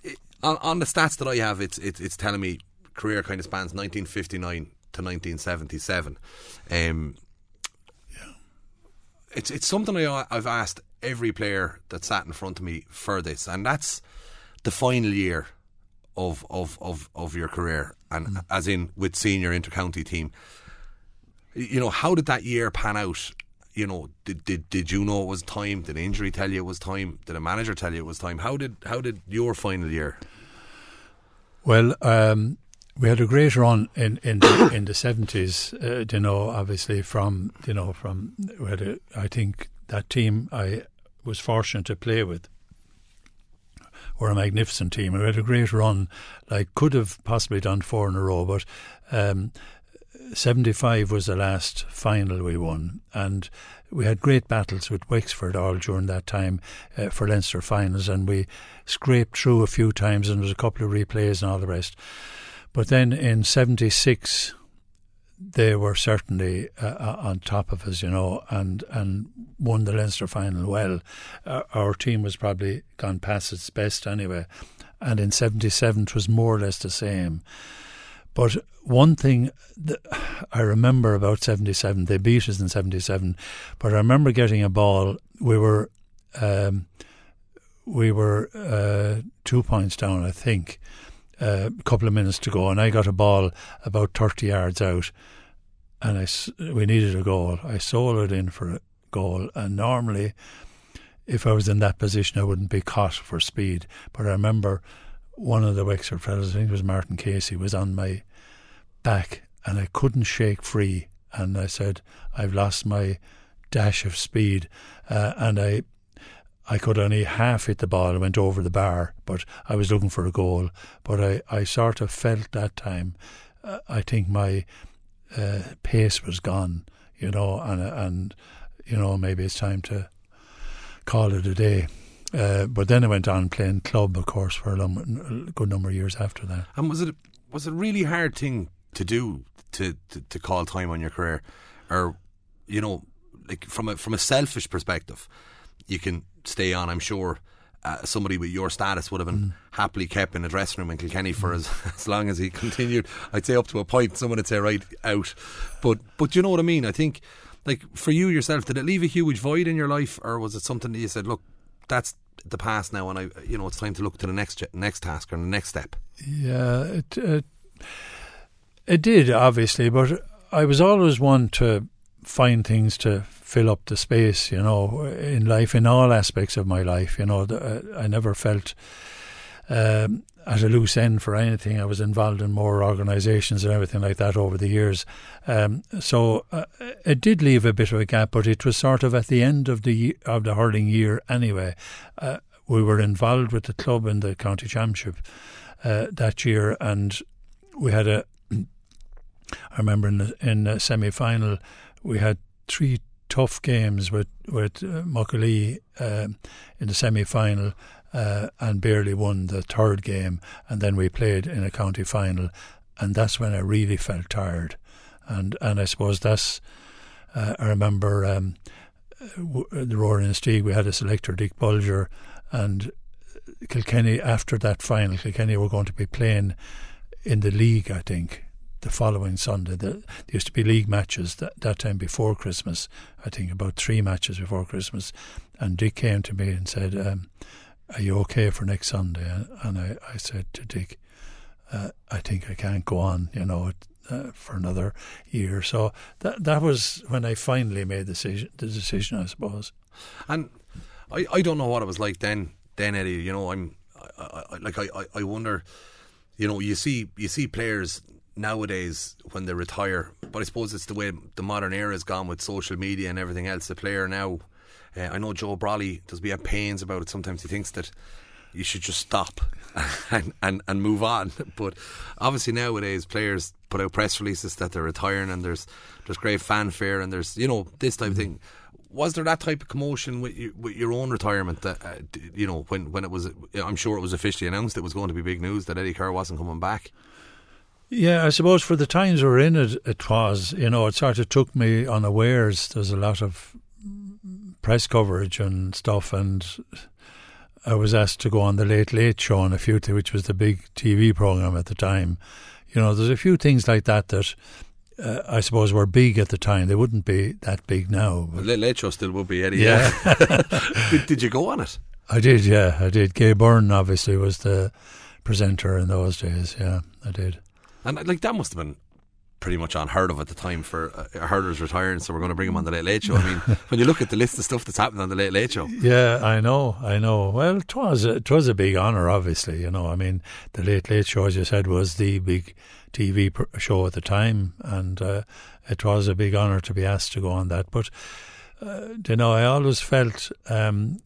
it, on, on the stats that I have, it's it, it's telling me career kind of spans 1959 to 1977. Um, it's it's something I, I've asked every player that sat in front of me for this, and that's the final year of of of, of your career, and mm. as in with senior intercounty team. You know, how did that year pan out? You know, did, did did you know it was time? Did injury tell you it was time? Did a manager tell you it was time? How did how did your final year? Well, um, we had a great run in in the, in the seventies. Uh, you know, obviously from you know from we had a, I think that team I was fortunate to play with were a magnificent team. We had a great run. Like could have possibly done four in a row, but um, seventy five was the last final we won, and we had great battles with Wexford all during that time uh, for Leinster finals, and we scraped through a few times, and there was a couple of replays and all the rest. But then in 76, they were certainly uh, uh, on top of us, you know, and, and won the Leinster final well. Uh, our team was probably gone past its best anyway. And in 77, it was more or less the same. But one thing that I remember about 77, they beat us in 77, but I remember getting a ball. We were. Um, we were uh, two points down, I think, a couple of minutes to go, and I got a ball about 30 yards out, and I, we needed a goal. I soloed in for a goal, and normally, if I was in that position, I wouldn't be caught for speed. But I remember one of the Wexford fellows, I think it was Martin Casey, was on my back, and I couldn't shake free. And I said, I've lost my dash of speed. Uh, and I I could only half hit the ball and went over the bar, but I was looking for a goal. But I, I sort of felt that time, uh, I think my uh, pace was gone, you know, and, and, you know, maybe it's time to call it a day. Uh, but then I went on playing club, of course, for a, a, good number of years after that. And was it was it a really hard thing to do to, to, to call time on your career, or you know, like from a from a selfish perspective, you can stay on. I'm sure uh, somebody with your status would have been mm. happily kept in a dressing room in Kilkenny for as, as long as he continued. I'd say up to a point. Someone would say right out, but but you know what I mean. I think like for you yourself, did it leave a huge void in your life, or was it something that you said, look, that's the past now, and I you know it's time to look to the next next task or the next step. Yeah, it, It did, obviously, but I was always one to find things to fill up the space, you know, in life, in all aspects of my life. You know, uh, I never felt um, at a loose end for anything. I was involved in more organisations and everything like that over the years. Um, so uh, it did leave a bit of a gap, but it was sort of at the end of the of the hurling year anyway. Uh, we were involved with the club in the county championship uh, that year, and we had a. I remember in the, in the semi final, we had three tough games with with uh, Muckalee uh, in the semi final. Uh, and barely won the third game, and then we played in a county final, and that's when I really felt tired, and and I suppose that's uh, I remember um, w- the Rower-Inistioge. We had a selector, Dick Bulger, and Kilkenny after that final. Kilkenny were going to be playing in the league, I think, the following Sunday. The, there used to be league matches that, that time before Christmas, I think about three matches before Christmas. And Dick came to me and said, um, Are you okay for next Sunday? And I, I said to Dick, uh, I think I can't go on, you know, uh, for another year. So that that was when I finally made the decision, the decision I suppose. And I, I don't know what it was like then, then Eddie. You know, I'm I, I, like I, I wonder. You know, you see you see players nowadays when they retire, but I suppose it's the way the modern era has gone with social media and everything else. The player now, uh, I know Joe Brolly does be at pains about it. Sometimes he thinks that you should just stop and, and, and move on. But obviously nowadays players put out press releases that they're retiring and there's there's great fanfare and there's you know this type of thing was there that type of commotion with, you, with your own retirement that uh, you know when when it was I'm sure it was officially announced it was going to be big news that Eddie Keher wasn't coming back yeah I suppose for the times we're in it it was you know it sort of took me unawares there's a lot of press coverage and stuff and I was asked to go on the Late Late Show on a few things which was the big TV program at the time you know there's a few things like that that uh, I suppose were big at the time. They wouldn't be that big now. But well, Late Show still would be, Eddie. Yeah. yeah. did, did, you go on it? I did, yeah. I did. Gay Byrne obviously was the presenter in those days. Yeah, I did. And like that must have been pretty much unheard of at the time for uh, hurlers retiring. So we're going to bring him on the Late Late Show. I mean, when you look at the list of stuff that's happened on the Late Late Show. Yeah, I know, I know. Well, it was it was a big honour, obviously. You know, I mean, the Late Late Show, as you said, was the big TV show at the time, and uh, it was a big honour to be asked to go on that. But uh, you know, I always felt um,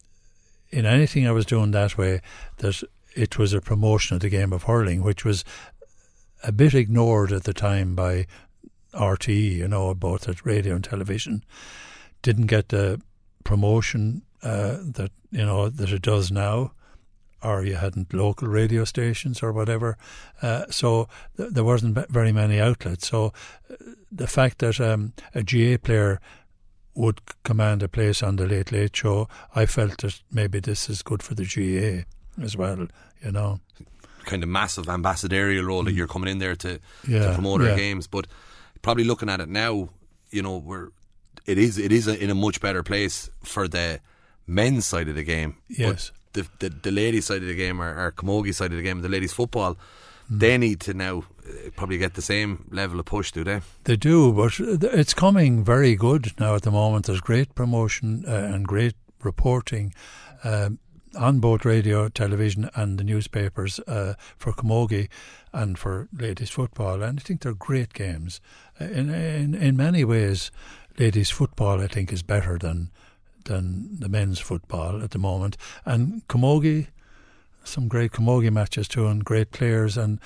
in anything I was doing that way that it was a promotion of the game of hurling, which was a bit ignored at the time by RTE, you know, both at radio and television. Didn't get the promotion uh, that you know that it does now or you hadn't local radio stations or whatever. Uh, so th- there wasn't very many outlets. So uh, the fact that um, a GAA player would command a place on the Late Late Show, I felt that maybe this is good for the GAA as well, you know. Kind of massive ambassadorial role that mm. you're coming in there to, yeah, to promote yeah. our games. But probably looking at it now, you know, we're it is it is a, in a much better place for the men's side of the game. Yes the, the, the ladies' side of the game or, or Camogie side of the game, the ladies' football, mm. they need to now uh, probably get the same level of push, do they? They do, but it's coming very good now at the moment. There's great promotion uh, and great reporting. Um, on both radio, television, and the newspapers uh, for Camogie and for ladies football, and I think they're great games. Uh, in in in many ways, ladies football I think is better than than the men's football at the moment. And Camogie, some great Camogie matches too, and great players. And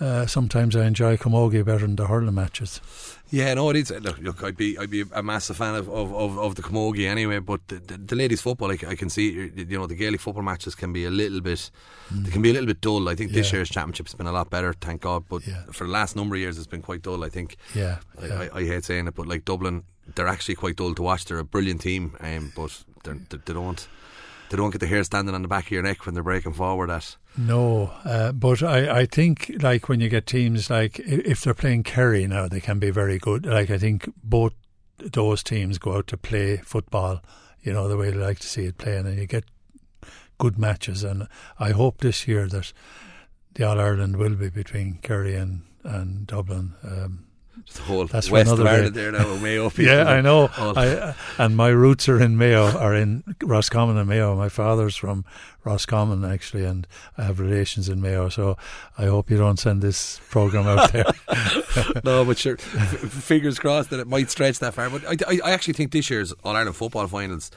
uh, sometimes I enjoy Camogie better than the hurling matches. Yeah, no, it is. Look, look, I'd be, I'd be a massive fan of, of, of, of the Camogie anyway. But the, the, the ladies' football, I, I, can see, you know, the Gaelic football matches can be a little bit, mm. they can be a little bit dull. I think yeah. this year's championship has been a lot better, thank God. But yeah. for the last number of years, it's been quite dull. I think. Yeah, I, I, I hate saying it, but like Dublin, they're actually quite dull to watch. They're a brilliant team, um, but they're, they don't they don't get the hair standing on the back of your neck when they're breaking forward at. No, uh, but I, I think like when you get teams like if they're playing Kerry now, they can be very good. Like I think both those teams go out to play football, you know, the way they like to see it playing, and you get good matches. And I hope this year that the All Ireland will be between Kerry and and Dublin. Um, the whole That's west of Ireland day. there now, with Mayo people. yeah, I know. I, and my roots are in Mayo, are in Roscommon and Mayo. My father's from Roscommon actually, and I have relations in Mayo. So I hope you don't send this program out there. no, but sure, fingers crossed that it might stretch that far. But I, I, I actually think this year's All Ireland football finals,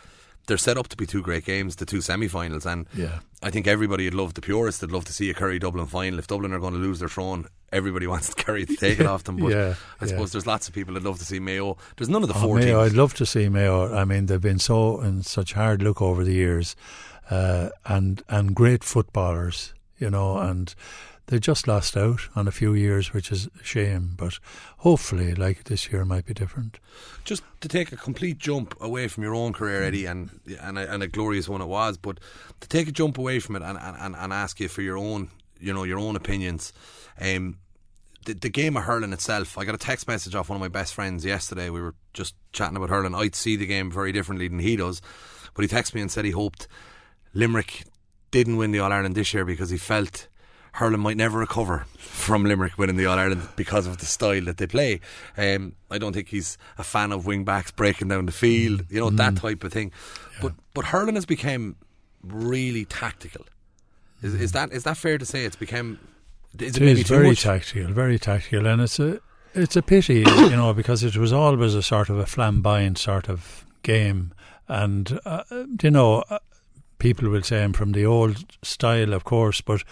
they're set up to be two great games, the two semi-finals, and yeah, I think everybody would love the purists. They'd love to see a Kerry Dublin final. If Dublin are going to lose their throne, everybody wants to take it off them. But yeah. I yeah. suppose there's lots of people that love to see Mayo. There's none of the Oh, four Mayo, teams. I'd love to see Mayo. I mean, they've been so in such hard look over the years, uh, and and great footballers, you know, and they just lost out on a few years, which is a shame. But hopefully, like this year, might be different. just to take a complete jump away from your own career, Eddie, and and a, and a glorious one it was, but to take a jump away from it and, and, and ask you for your own, you know, your own opinions. Um, the, the game of hurling itself, I got a text message off one of my best friends yesterday. We were just chatting about hurling. I'd see the game very differently than he does, but he texted me and said he hoped Limerick didn't win the All Ireland this year because he felt hurling might never recover from Limerick winning the All Ireland because of the style that they play. Um, I don't think he's a fan of wing backs breaking down the field, you know that type of thing. But but hurling has become really tactical. Is, is that is that fair to say? It's become is it It maybe very much? tactical, very tactical, and it's a it's a pity, you know, because it was always a sort of a flamboyant sort of game, and uh, you know, uh, people will say I'm from the old style, of course, but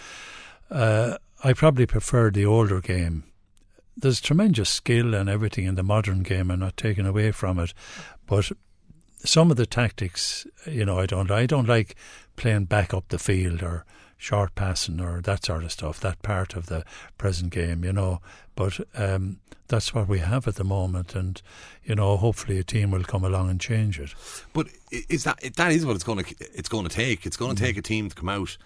uh, I probably prefer the older game. There's tremendous skill and everything in the modern game. I'm not taking away from it, but some of the tactics, you know, I don't. I don't like playing back up the field or short passing or that sort of stuff. That part of the present game, you know. But um, that's what we have at the moment, and you know, hopefully a team will come along and change it. But is that that is what it's going to it's going to take? It's Mm. going to take a team to come out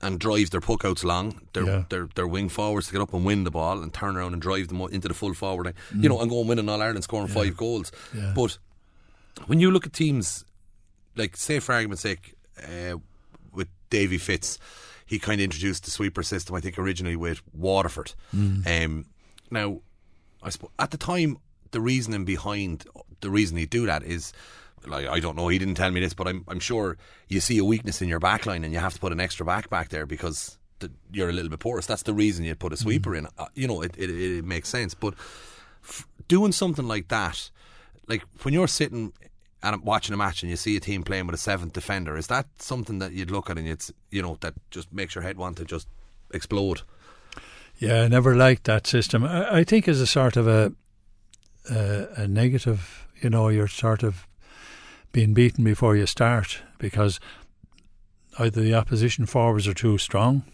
and drive their puck outs long, their, Yeah. their their wing forwards to get up and win the ball and turn around and drive them into the full forward line. Mm. You know, and go and win an All Ireland, scoring five goals. Yeah. But when you look at teams like, say, for argument's sake, uh, Davy Fitz, he kind of introduced the sweeper system. I think originally with Waterford. Mm. Um, now, I suppose at the time, the reasoning behind the reason he do that is. Like I don't know, he didn't tell me this, but I'm I'm sure you see a weakness in your back line and you have to put an extra back back there because the, you're a little bit porous. That's the reason you put a sweeper in. Uh, you know, it, it it makes sense. But f- doing something like that, like when you're sitting and I'm watching a match and you see a team playing with a seventh defender, is that something that you'd look at and it's you know that just makes your head want to just explode? Yeah, I never liked that system. I, think as a sort of a, a a negative, you know, you're sort of being beaten before you start because either the opposition forwards are too strong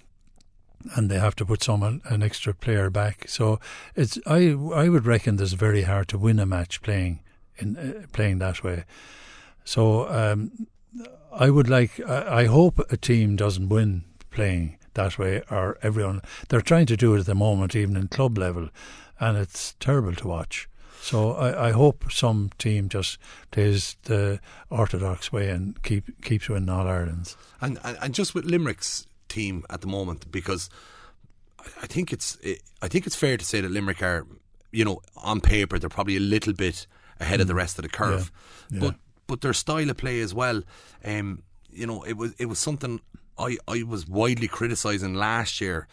and they have to put someone an extra player back. So it's I I would reckon it's very hard to win a match playing in uh, playing that way. So um, I would like I, I hope a team doesn't win playing that way or everyone they're trying to do it at the moment even in club level and it's terrible to watch. So I, I hope some team just plays the orthodox way and keep keeps winning all Irelands. And, and and just with Limerick's team at the moment, because I- think it's I think it's fair to say that Limerick are, you know, on paper they're probably a little bit ahead of the rest of the curve, Mm. Yeah. but but their style of play as well. Um, you know, it was it was something I I was widely criticising last year,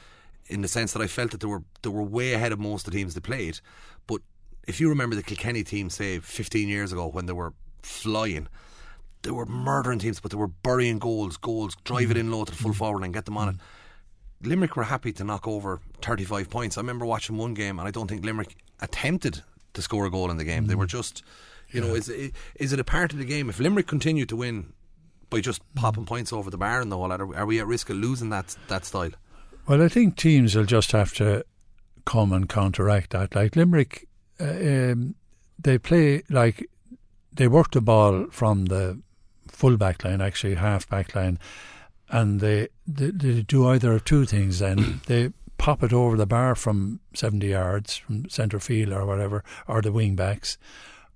in the sense that I felt that they were they were way ahead of most of the teams they played, but if you remember the Kilkenny team, say 15 years ago when they were flying, they were murdering teams, but they were burying goals, goals, drive it in low to the full forward and get them on it. Limerick were happy to knock over 35 points. I remember watching one game, and I don't think Limerick attempted to score a goal in the game. They were just, you know, is it, is it a part of the game? If Limerick continue to win by just popping points over the bar and the whole lot, are, are we at risk of losing that that style? Well, I think teams will just have to come and counteract that. Like Limerick, uh, um, they play like they work the ball from the full back line, actually half back line, and they, they they do either of two things. Then they pop it over the bar from seventy yards from centre field or whatever, or the wing backs,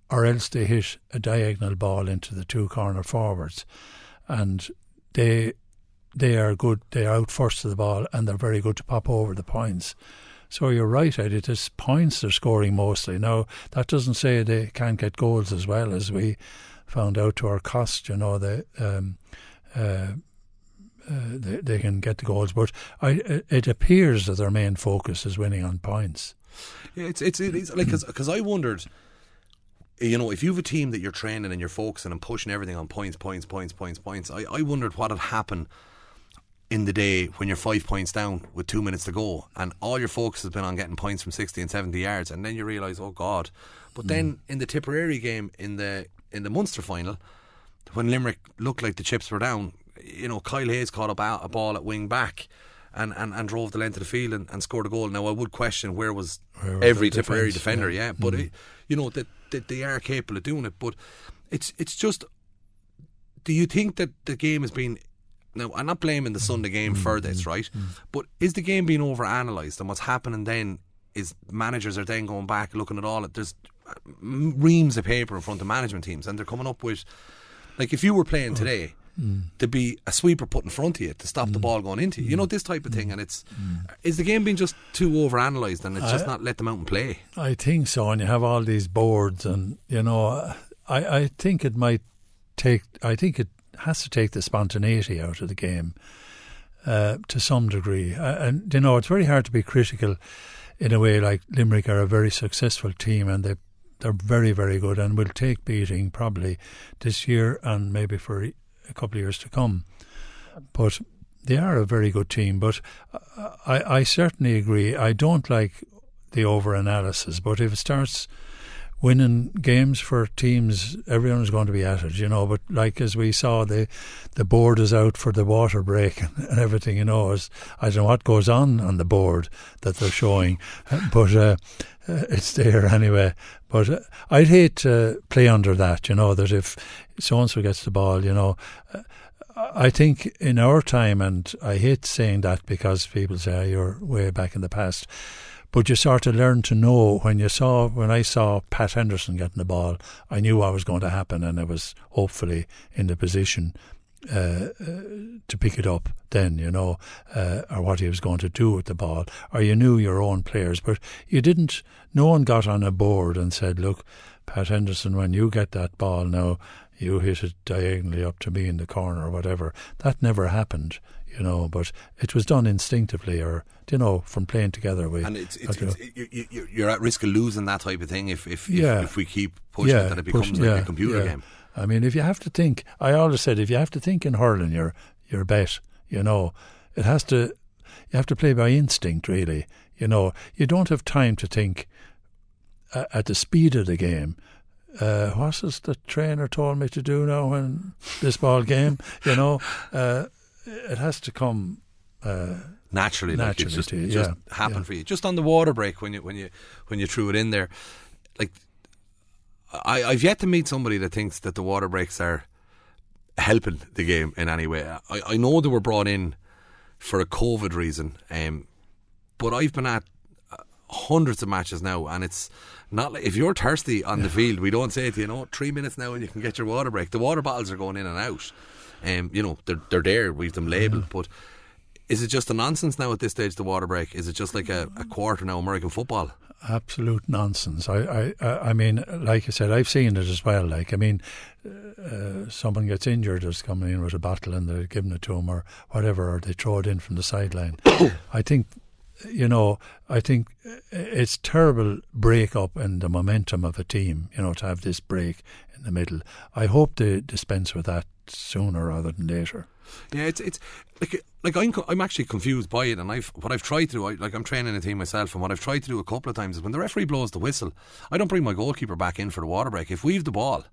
or else they hit a diagonal ball into the two corner forwards, and they they are good. They are out first to the ball, and they're very good to pop over the points. So you're right, Eddie. It is points they're scoring mostly. Now that doesn't say they can't get goals as well as we found out to our cost. You know they. Um, uh, they, they can get the goals, but I, it appears that their main focus is winning on points. Yeah, it's it's, it's like because I wondered, you know, if you have a team that you're training and you're focusing and pushing everything on points, points, points, points, points. I, I wondered what had happened in the day when you're five points down with two minutes to go and all your focus has been on getting points from 60 and 70 yards and then you realise oh god but then mm. in the Tipperary game in the in the Munster final when Limerick looked like the chips were down you know, Kyle Hayes caught up a ball at wing back. And, and, and drove the length of the field and, and scored a goal. Now I would question where was, where was every Tipperary defender, yeah, yeah. but mm. it, you know that, that they are capable of doing it. But it's it's just, do you think that the game has been now, I'm not blaming the Sunday game mm, for this, mm, right? Mm. But is the game being over analysed? And what's happening then is managers are then going back looking at all it. There's reams of paper in front of management teams, and they're coming up with, like, if you were playing today, mm. to be a sweeper put in front of you to stop mm. the ball going into you. You know, this type of thing. And it's, mm. is the game being just too overanalyzed and it's I, just not let them out and play? I think so. And you have all these boards, and, you know, I, I think it might take, I think it has to take the spontaneity out of the game. Uh, to some degree, uh, and you know it's very hard to be critical in a way like Limerick are a very successful team and they they're very very good and will take beating probably this year and maybe for a couple of years to come. But they are a very good team. But I, I certainly agree. I don't like the over analysis, but if it starts winning games for teams, everyone's going to be at it, you know. But like as we saw, the the board is out for the water break and everything, you know. As, I don't know what goes on on the board that they're showing, but uh, it's there anyway. But uh, I'd hate to play under that, you know, that if so and so gets the ball, you know. Uh, I think in our time, and I hate saying that because people say oh, you're way back in the past, but you sort of learn to know when you saw when I saw Pat Henderson getting the ball, I knew what was going to happen, and I was hopefully in the position uh, uh, to pick it up then, you know, uh, or what he was going to do with the ball, or you knew your own players, but you didn't. No one got on a board and said, "Look, Pat Henderson, when you get that ball now, you hit it diagonally up to me in the corner or whatever." That never happened you know. But it was done instinctively, or you know, from playing together with. And it's, it's, it's you, you're at risk of losing that type of thing if if, yeah. if, if we keep pushing yeah, it, that it becomes push, like yeah, a computer game. I mean, if you have to think, I always said, if you have to think in hurling, you're you're bet. You know, it has to. You have to play by instinct, really. You know, you don't have time to think uh, at the speed of the game. Uh, what is the trainer told me to do now in this ball game? You know, uh, it has to come uh, naturally, naturally like just, you, just yeah, happen yeah. for you. Just on the water break when you when you when you threw it in there, like I, I've yet to meet somebody that thinks that the water breaks are helping the game in any way. I, I know they were brought in for a COVID reason, um, but I've been at hundreds of matches now, and it's not like if you're thirsty on the field, we don't say to you, know, three minutes now and you can get your water break. The water bottles are going in and out. Um, you know, they're they're there. We've them labelled, but is it just a nonsense now at this stage? The water break is it just like a, a quarter now American football? Absolute nonsense. I, I, I mean, like I said, I've seen it as well. Like, I mean, uh, someone gets injured, there's coming in with a bottle and they're giving it to him or whatever, or they throw it in from the sideline. I think you know, I think uh, it's terrible break up in the momentum of a team, you know, to have this break in the middle. I hope they dispense with that sooner rather than later. Yeah, it's it's like like I'm I'm actually confused by it, and I've what I've tried to do. I, like I'm training a team myself, and what I've tried to do a couple of times is when the referee blows the whistle, I don't bring my goalkeeper back in for the water break. If we've the ball,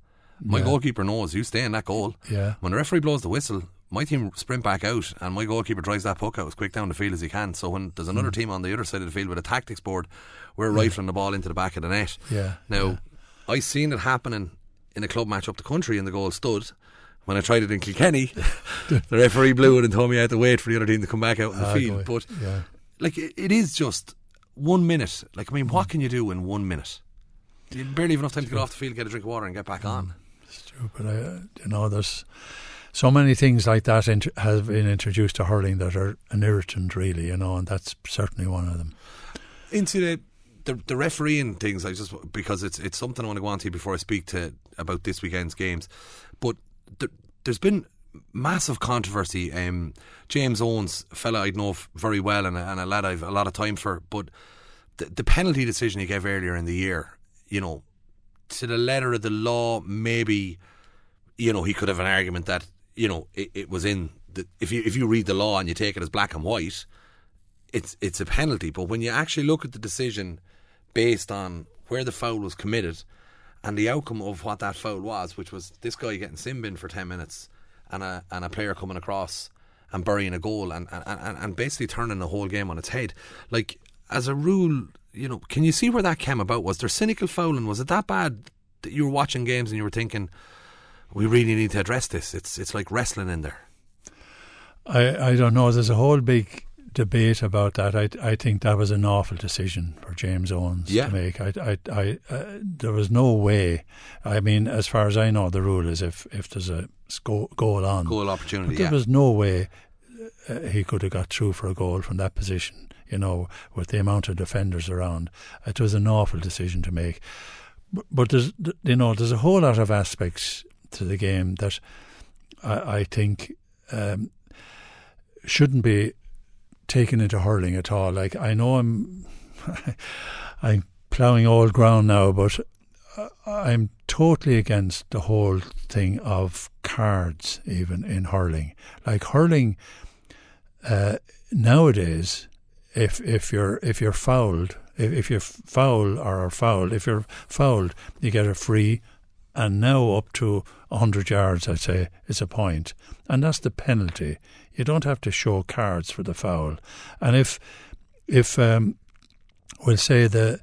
my yeah. goalkeeper knows you stay in that goal. Yeah. When the referee blows the whistle, my team sprint back out and my goalkeeper drives that puck out as quick down the field as he can. So when there's another mm. team on the other side of the field with a tactics board, we're yeah. rifling the ball into the back of the net. Yeah. Now, yeah. I seen it happening in a club match up the country and the goal stood. When I tried it in Kilkenny, the referee blew it and told me I had to wait for the other team to come back out in the ah, field. But yeah. like it, it is just one minute. Like I mean, what mm. can you do in one minute? You barely have enough time to get off the field, get a drink of water, and get back on. Stupid. I, you know, there's so many things like that int- have been introduced to hurling that are an irritant, really, you know, and that's certainly one of them. into the the, the refereeing things, I just because it's it's something I want to go on to before I speak to about this weekend's games. But there, has been massive controversy. Um, James Owens, fella I know very well and a, and a lad I've a lot of time for, but the penalty decision he gave earlier in the year, you know, to the letter of the law, maybe, you know, he could have an argument that you know it, it was in the if you if you read the law and you take it as black and white, it's it's a penalty. But when you actually look at the decision based on where the foul was committed and the outcome of what that foul was, which was this guy getting sin bin for 10 minutes and a, and a player coming across and burying a goal and, and, and, and basically turning the whole game on its head. Like, as a rule, you know, can you see where that came about? Was there cynical fouling? Was it that bad that you were watching games and you were thinking, we really need to address this? It's, it's like wrestling in there. I, I don't know. There's a whole big debate about that. I I think that was an awful decision for James Owens yeah. to make. I I, I uh, there was no way. I mean, as far as I know, the rule is if if there's a goal, goal on, goal opportunity. But there yeah. was no way uh, he could have got through for a goal from that position. You know, with the amount of defenders around, it was an awful decision to make. But, but there's you know there's a whole lot of aspects to the game that I, I think. Um, shouldn't be taken into hurling at all. Like I know I'm, I'm ploughing old ground now, but I'm totally against the whole thing of cards, even in hurling. Like hurling uh, nowadays, if if you're if you're fouled, if, if you're foul or fouled, if you're fouled, you get a free, and now up to hundred yards, I'd say, is a point. and that's the penalty. You don't have to show cards for the foul. And if if um, we'll say the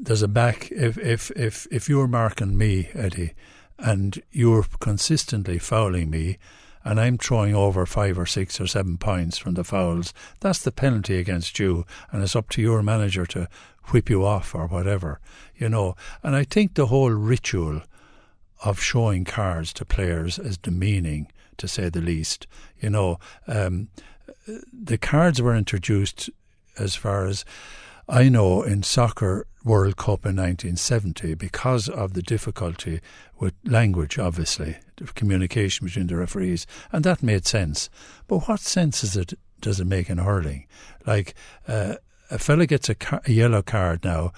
there's a back if if if if you're marking me, Eddie, and you're consistently fouling me, and I'm throwing over five or six or seven points from the fouls, that's the penalty against you, and it's up to your manager to whip you off or whatever, you know. And I think the whole ritual of showing cards to players is demeaning to say the least. You know, um, the cards were introduced as far as I know in soccer World Cup in 1970 because of the difficulty with language, obviously, the communication between the referees, and that made sense. But what sense is it? Does it make in hurling? Like uh, a fella gets a, car- a yellow card now,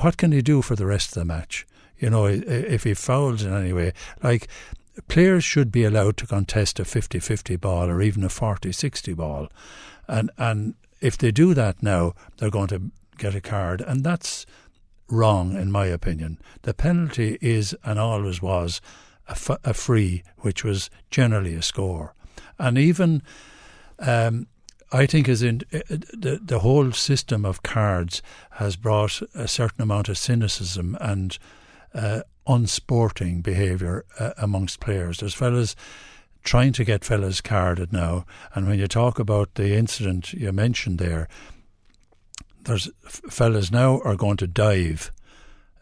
what can he do for the rest of the match? You know, if he fouls in any way, like players should be allowed to contest a 50-50 ball or even a 40-60 ball. And and if they do that now, they're going to get a card. And that's wrong, in my opinion. The penalty is and always was a, f- a free, which was generally a score. And even, um, I think, is in uh, the the whole system of cards has brought a certain amount of cynicism and uh, unsporting behaviour uh, amongst players. There's fellas trying to get fellas carded now, and when you talk about the incident you mentioned there, there's fellas now are going to dive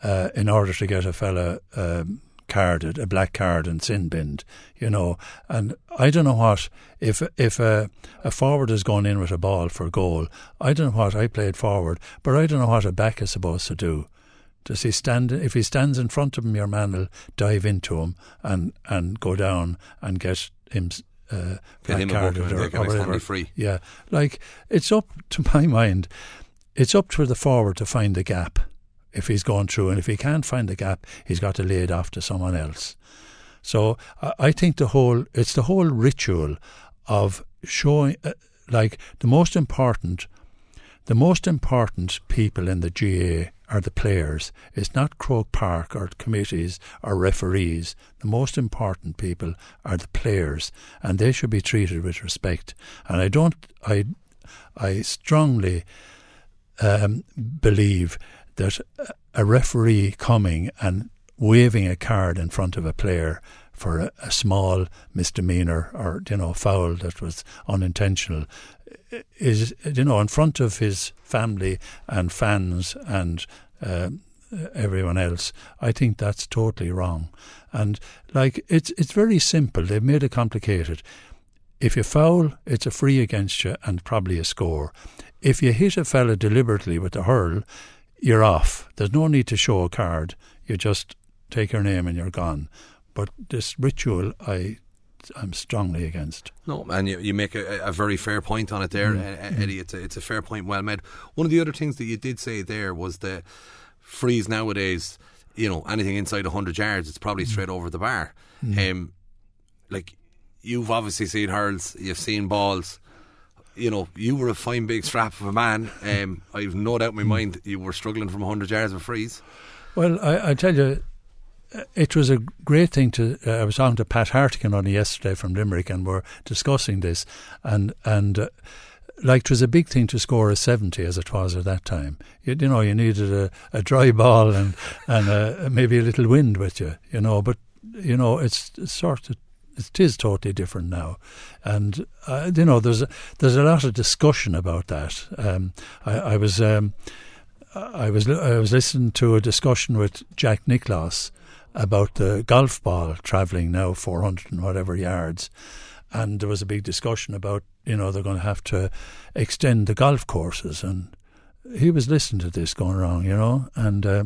uh, in order to get a fella um, carded, a black card and sin binned, you know. And I don't know what if if a, a forward has gone in with a ball for goal. I don't know what I played forward, but I don't know what a back is supposed to do. Does he stand? If he stands in front of him, your man will dive into him and, and go down and get him uh, get him carded or, or whatever. Free. Yeah, like it's up to my mind. It's up to the forward to find the gap if he's going through, and if he can't find the gap, he's got to lay it off to someone else. So I think the whole it's the whole ritual of showing, uh, like the most important, the most important people in the GAA are the players. It's not Croke Park or committees or referees. The most important people are the players, and they should be treated with respect. And I don't, I, I strongly um, believe that a referee coming and waving a card in front of a player for a, a, small misdemeanor or you know foul that was unintentional is you know in front of his family and fans and uh, everyone else. I think that's totally wrong. And like it's it's very simple. They've made it complicated. if you foul, it's a free against you and probably a score. If you hit a fella deliberately with the hurl, you're off. There's no need to show a card. You just take your name and you're gone. But this ritual, I I'm strongly against. No, and you, you make a, a very fair point on it there, mm. Eddie. It's a, it's a fair point, well made. One of the other things that you did say there was the frees nowadays. You know, anything inside hundred yards, it's probably mm. straight over the bar. Mm. Um, like you've obviously seen hurls, you've seen balls. You know, you were a fine big strap of a man. Um, I've no doubt in my mm. mind you were struggling from 100 yards of frees. Well, I, I tell you, it was a great thing to. Uh, I was talking to Pat Hartigan on yesterday from Limerick, and we're discussing this, and and. Uh, like it was a big thing to score a 70 as it was at that time. You, you know, you needed a, a dry ball and and uh, maybe a little wind with you, you know. But you know, it's, it's sort of it is totally different now, and uh, you know, there's a, there's a lot of discussion about that. Um, I, I, was um, I was I was listening to a discussion with Jack Nicklaus about the golf ball travelling now 400 and whatever yards. And there was a big discussion about, you know, they're going to have to extend the golf courses. And he was listening to this going wrong, you know, and uh,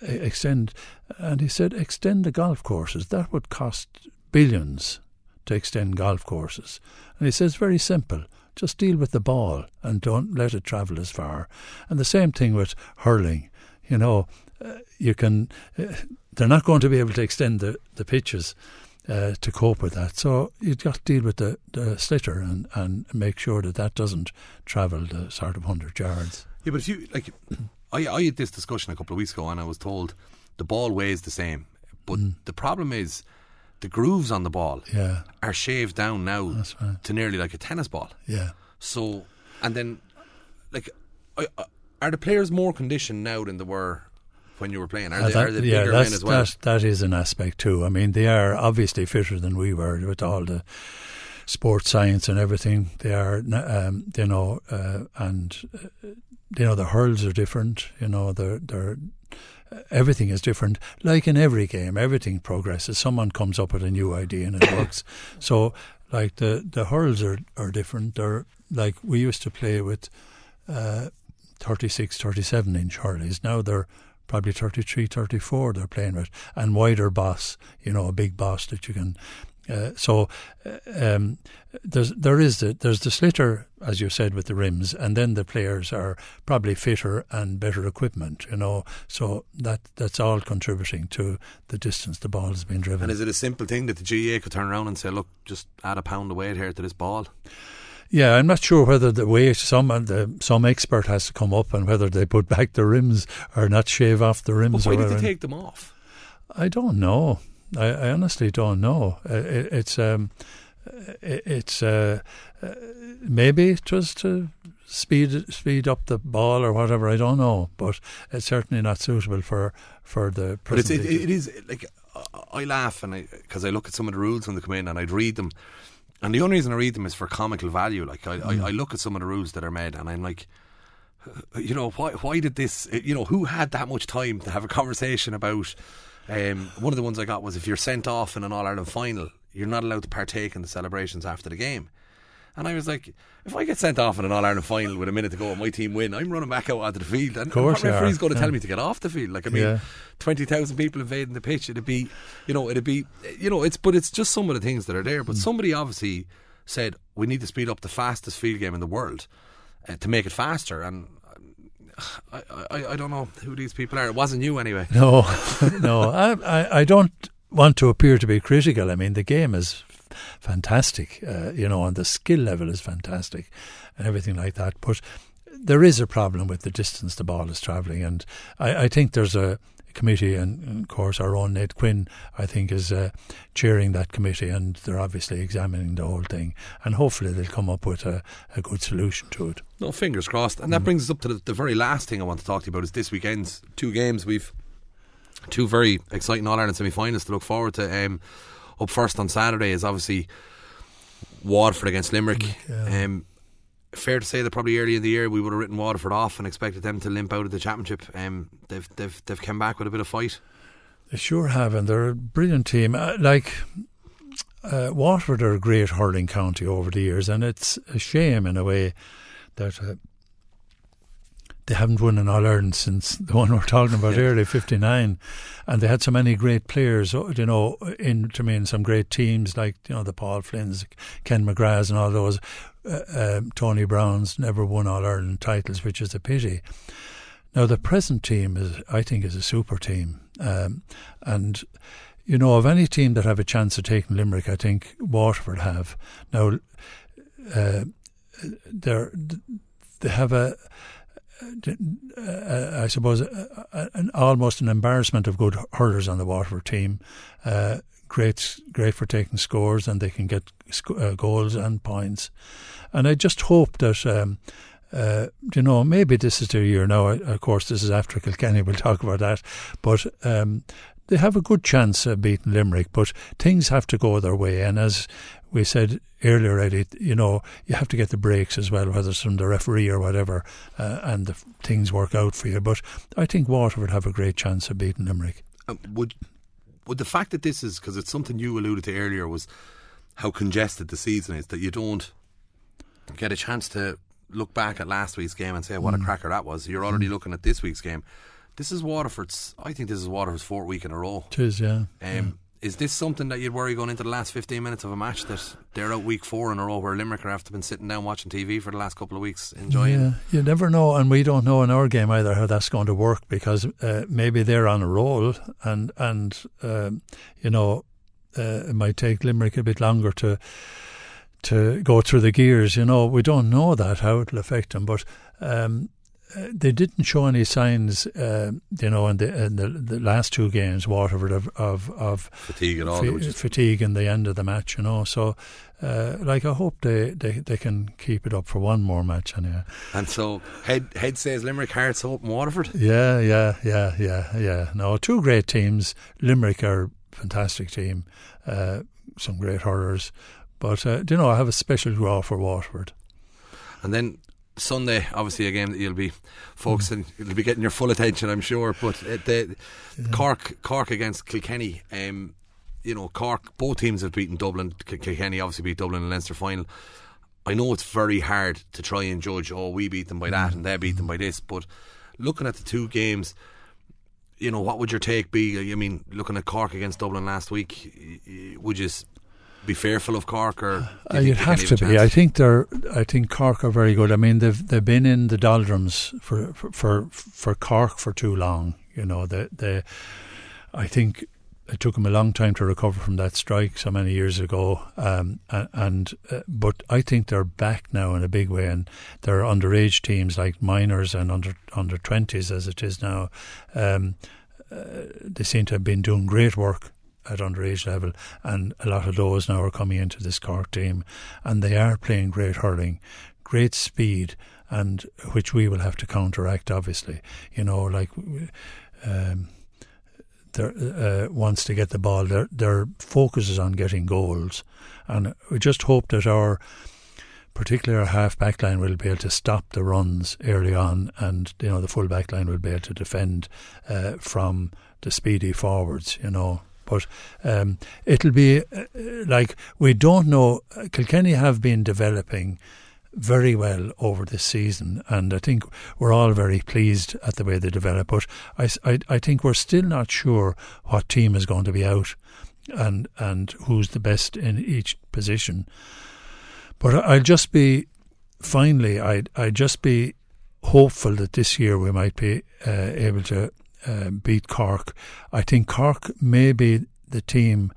extend. And he said, extend the golf courses. That would cost billions to extend golf courses. And he says, very simple. Just deal with the ball and don't let it travel as far. And the same thing with hurling. You know, uh, you can. Uh, they're not going to be able to extend the, the pitches uh, to cope with that. So you've got to deal with the, the sliotar and, and make sure that that doesn't travel the sort of 100 yards. Yeah, but if you, like, I, I had this discussion a couple of weeks ago and I was told the ball weighs the same. But mm. the problem is the grooves on the ball yeah. are shaved down now right. to nearly like a tennis ball. Yeah. So, and then, like, are the players more conditioned now than they were when you were playing? Are, uh, they, that, are they yeah, that's, as well? That, that is an aspect too. I mean, they are obviously fitter than we were with all the sports science and everything. They are, um, you know, uh, and uh, you know the hurls are different. You know, they're they're everything is different. Like in every game, everything progresses. Someone comes up with a new idea and it works. So, like the the hurls are are different. They're like we used to play with. Uh, 36, 37 inch hurleys. Now they're probably 33, 34 they're playing with, and wider boss, you know, a big boss that you can. Uh, so uh, um, there's there is the, there's the sliotar as you said with the rims, and then the players are probably fitter and better equipment, you know. So that that's all contributing to the distance the ball has been driven. And is it a simple thing that the GAA could turn around and say, look, just add a pound of weight here to this ball? Yeah, I'm not sure whether the weight some the, some expert has to come up and whether they put back the rims or not shave off the rims. But why did they take them off? I don't know. I, I honestly don't know. Uh, it, it's um, it, it's uh, uh, maybe it was to speed speed up the ball or whatever. I don't know, but it's certainly not suitable for for the. But it's, it, it is like I laugh and because I, I look at some of the rules when they come in and I'd read them and the only reason I read them is for comical value. Like I, mm. I, I, look at some of the rules that are made, and I'm like, you know, why why did this? You know, who had that much time to have a conversation about? Um, one of the ones I got was if you're sent off in an All Ireland final, you're not allowed to partake in the celebrations after the game. And I was like, if I get sent off in an All Ireland final with a minute to go and my team win, I'm running back out onto the field. And, of course what referee's going to yeah. tell me to get off the field? Like, I mean, yeah. 20,000 people invading the pitch, it'd be, you know, it'd be, you know, it's, but it's just some of the things that are there. But mm. somebody obviously said, we need to speed up the fastest field game in the world uh, to make it faster. And I, I, I don't know who these people are. It wasn't you anyway. No, no. I, I, I don't want to appear to be critical. I mean, the game is fantastic, uh, you know, and the skill level is fantastic and everything like that. But there is a problem with the distance the ball is travelling, and I, I think there's a committee, and, of course our own Ned Quinn, I think, is uh, chairing that committee, and they're obviously examining the whole thing, and hopefully they'll come up with a, a good solution to it. No, fingers crossed. And that mm. brings us up to the, the, very last thing I want to talk to you about is this weekend's two games. We've two very exciting All Ireland semi-finals to look forward to. Um, up first on Saturday is obviously Waterford against Limerick. Yeah. Um, fair to say that probably early in the year we would have written Waterford off and expected them to limp out of the championship. Um, they've they've they've come back with a bit of fight. They sure have, and they're a brilliant team. Uh, like uh, Waterford are a great hurling county over the years, and it's a shame in a way that uh, they haven't won an All Ireland since the one we're talking about earlier, 59. And they had so many great players, uh, you know, in to me, in some great teams like, you know, the Paul Flynn's, Ken McGrath's, and all those. Uh, um, Tony Browne's never won All Ireland titles, which is a pity. Now, the present team, is, I think, is a super team. Um, and, you know, of any team that have a chance of taking Limerick, I think Waterford have. Now, uh, they're, they have a, I suppose, uh, an, almost an embarrassment of good hurlers on the Waterford team. Uh, great, great for taking scores, and they can get sc- uh, goals and points. And I just hope that. Um, uh, you know, maybe this is their year now. Of course, this is after Kilkenny. We'll talk about that. But um, they have a good chance of beating Limerick, but things have to go their way. And as we said earlier, Eddie, you know, you have to get the breaks as well, whether it's from the referee or whatever, uh, and the things work out for you. But I think Waterford have a great chance of beating Limerick. Um, would would the fact that this is because it's something you alluded to earlier was how congested the season is that you don't get a chance to look back at last week's game and say what mm. a cracker that was. You're already mm. looking at this week's game. This is Waterford's. I think this is Waterford's fourth week in a row. It is, yeah. Um, yeah is this something that you'd worry going into the last 15 minutes of a match that they're out week four in a row where Limerick after been sitting down watching TV for the last couple of weeks enjoying? Yeah, you never know, and we don't know in our game either how that's going to work because uh, maybe they're on a roll and and um, you know uh, it might take Limerick a bit longer to to go through the gears. You know, we don't know that how it'll affect them, but. Um, they didn't show any signs, uh, you know, in the in the, the last two games, Waterford of of, of fatigue and all, f- fatigue in the end of the match, you know. So, uh, like, I hope they, they, they can keep it up for one more match, anyway. And so, head head says Limerick, Hearts, Hope, and Waterford. Yeah, yeah, yeah, yeah, yeah. No, two great teams. Limerick are a fantastic team, uh, some great hurlers, but uh, you know, I have a special draw for Waterford. And then Sunday, obviously, a game that you'll be focusing, mm. you'll be getting your full attention, I'm sure. But uh, the yeah. Cork, Cork against Kilkenny, um, you know, Cork, both teams have beaten Dublin. Kilkenny obviously beat Dublin in the Leinster final. I know it's very hard to try and judge. Oh, we beat them by that, mm. and they beat them by this. But looking at the two games, you know, what would your take be? I mean, looking at Cork against Dublin last week, would you be fearful of Cork, or uh, you'd have to be. I think they're. I think Cork are very good. I mean, they've they've been in the doldrums for for for, for Cork for too long. You know, they they. I think it took them a long time to recover from that strike so many years ago. Um, and, uh, but I think they're back now in a big way, and they're underage teams like minors and under under twenties as it is now. Um, uh, they seem to have been doing great work at underage level, and a lot of those now are coming into this Cork team, and they are playing great hurling, great speed, and which we will have to counteract. Obviously, you know, like. Um, uh, wants to get the ball. Their their focus is on getting goals, and we just hope that our particularly our half back line will be able to stop the runs early on, and you know the full back line will be able to defend uh, from the speedy forwards. You know, but um, it'll be uh, like we don't know. Kilkenny have been developing very well over this season, and I think we're all very pleased at the way they develop. But I, I, I think we're still not sure what team is going to be out and and who's the best in each position. But I'll just be finally, I'd I'd just be hopeful that this year we might be uh, able to uh, beat Cork. I think Cork may be the team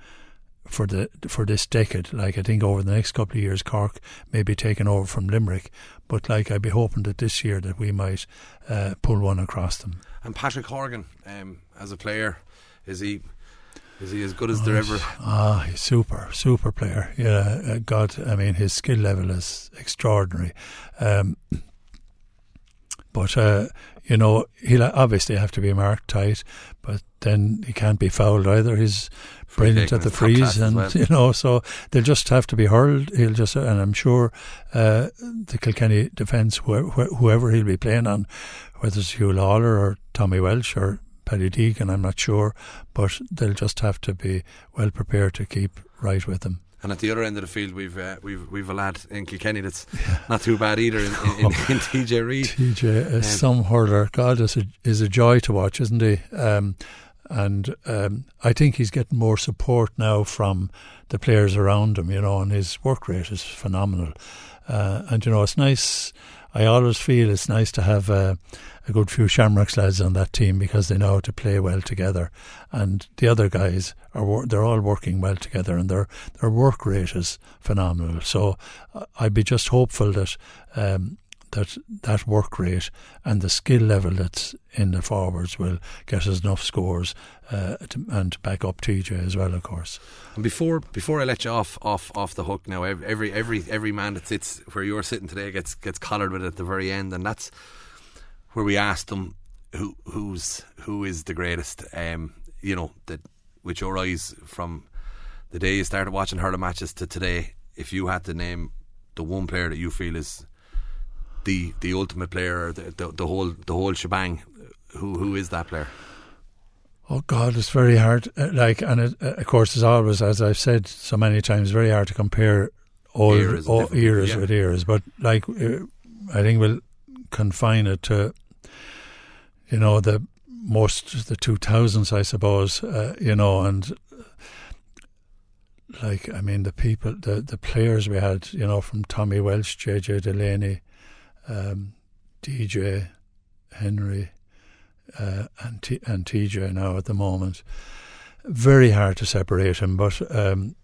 for the for this decade. Like I think over the next couple of years, Cork may be taken over from Limerick. But like I'd be hoping that this year that we might uh, pull one across them. And Patrick Horgan, um, as a player, is he? Is he as good as oh, there ever? Ah, he's super, super player. Yeah, uh, God, I mean, his skill level is extraordinary. Um, but uh, you know, he'll obviously have to be marked tight, but then he can't be fouled either. He's brilliant at the frees, and well. you know, so they'll just have to be hurled. He'll just, and I'm sure uh, the Kilkenny defence, whoever he'll be playing on, whether it's Huw Lawlor or Tommy Walsh or Paddy Deegan, I'm not sure, but they'll just have to be well prepared to keep right with him. And at the other end of the field, we've uh, we've we've a lad in Kilkenny that's not too bad either in, in, in, in TJ Reid. TJ is some hurler. God, is a, is a joy to watch, isn't he? Um, and um, I think he's getting more support now from the players around him, you know, and his work rate is phenomenal. Uh, and you know, it's nice. I always feel it's nice to have uh, a good few Shamrocks lads on that team because they know how to play well together, and the other guys are they're all working well together, and their their work rate is phenomenal. So uh, I'd be just hopeful that um, that that work rate and the skill level that's in the forwards will get us enough scores uh, to, and to back up TJ as well, of course. And before before I let you off off off the hook now, every every every man that sits where you're sitting today gets gets collared with it at the very end, and that's where we asked them who who's who is the greatest. Um, you know that with your eyes from the day you started watching hurling matches to today, if you had to name the one player that you feel is the the ultimate player, the, the, the whole the whole shebang. Who who is that player? Oh God, it's very hard. Uh, like, and it, uh, of course, as always, as I've said so many times, very hard to compare old eras, all eras yeah. with eras. But like, uh, I think we'll confine it to, you know, the most the two thousands, I suppose. Uh, you know, and like, I mean, the people, the the players we had, you know, from Tommy Walsh, JJ Delaney, um, DJ, Henry, uh, and, T- and TJ now at the moment. Very hard to separate them, but um,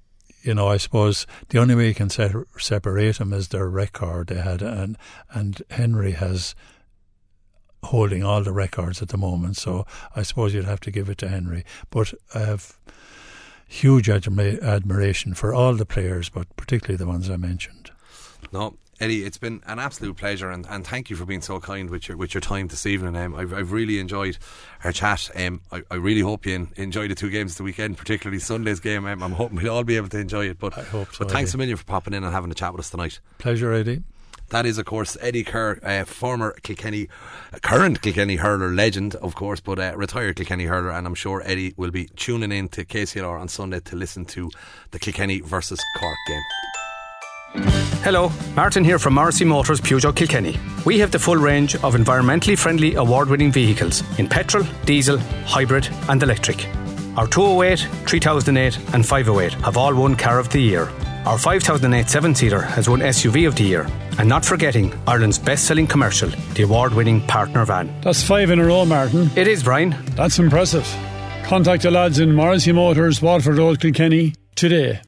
you know, I suppose the only way you can se- separate them is their record they had, and and Henry has holding all the records at the moment. So I suppose you'd have to give it to Henry. But I have huge admi- admiration for all the players, but particularly the ones I mentioned. No, Eddie, it's been an absolute pleasure, and, and thank you for being so kind with your with your time this evening. Um, I've, I've really enjoyed our chat. Um, I, I really hope you enjoy the two games the weekend, particularly Sunday's game. Um, I'm hoping we'll all be able to enjoy it. But I hope so. But thanks Eddie. a million for popping in and having a chat with us tonight. Pleasure, Eddie. That is, of course, Eddie Keher, uh, former Kilkenny, current Kilkenny hurler legend, of course, but uh, retired Kilkenny hurler. And I'm sure Eddie will be tuning in to KCLR on Sunday to listen to the Kilkenny versus Cork game. Hello, Martin here from Morrissey Motors Peugeot Kilkenny. We have the full range of environmentally friendly award winning vehicles in petrol, diesel, hybrid, and electric. Our 208, 3008, and 508 have all won Car of the Year. Our 5008 seven seater has won SUV of the Year. And not forgetting Ireland's best selling commercial, the award winning partner van. That's five in a row, Martin. It is, Brian. That's impressive. Contact the lads in Morrissey Motors, Waterford Road, Kilkenny today.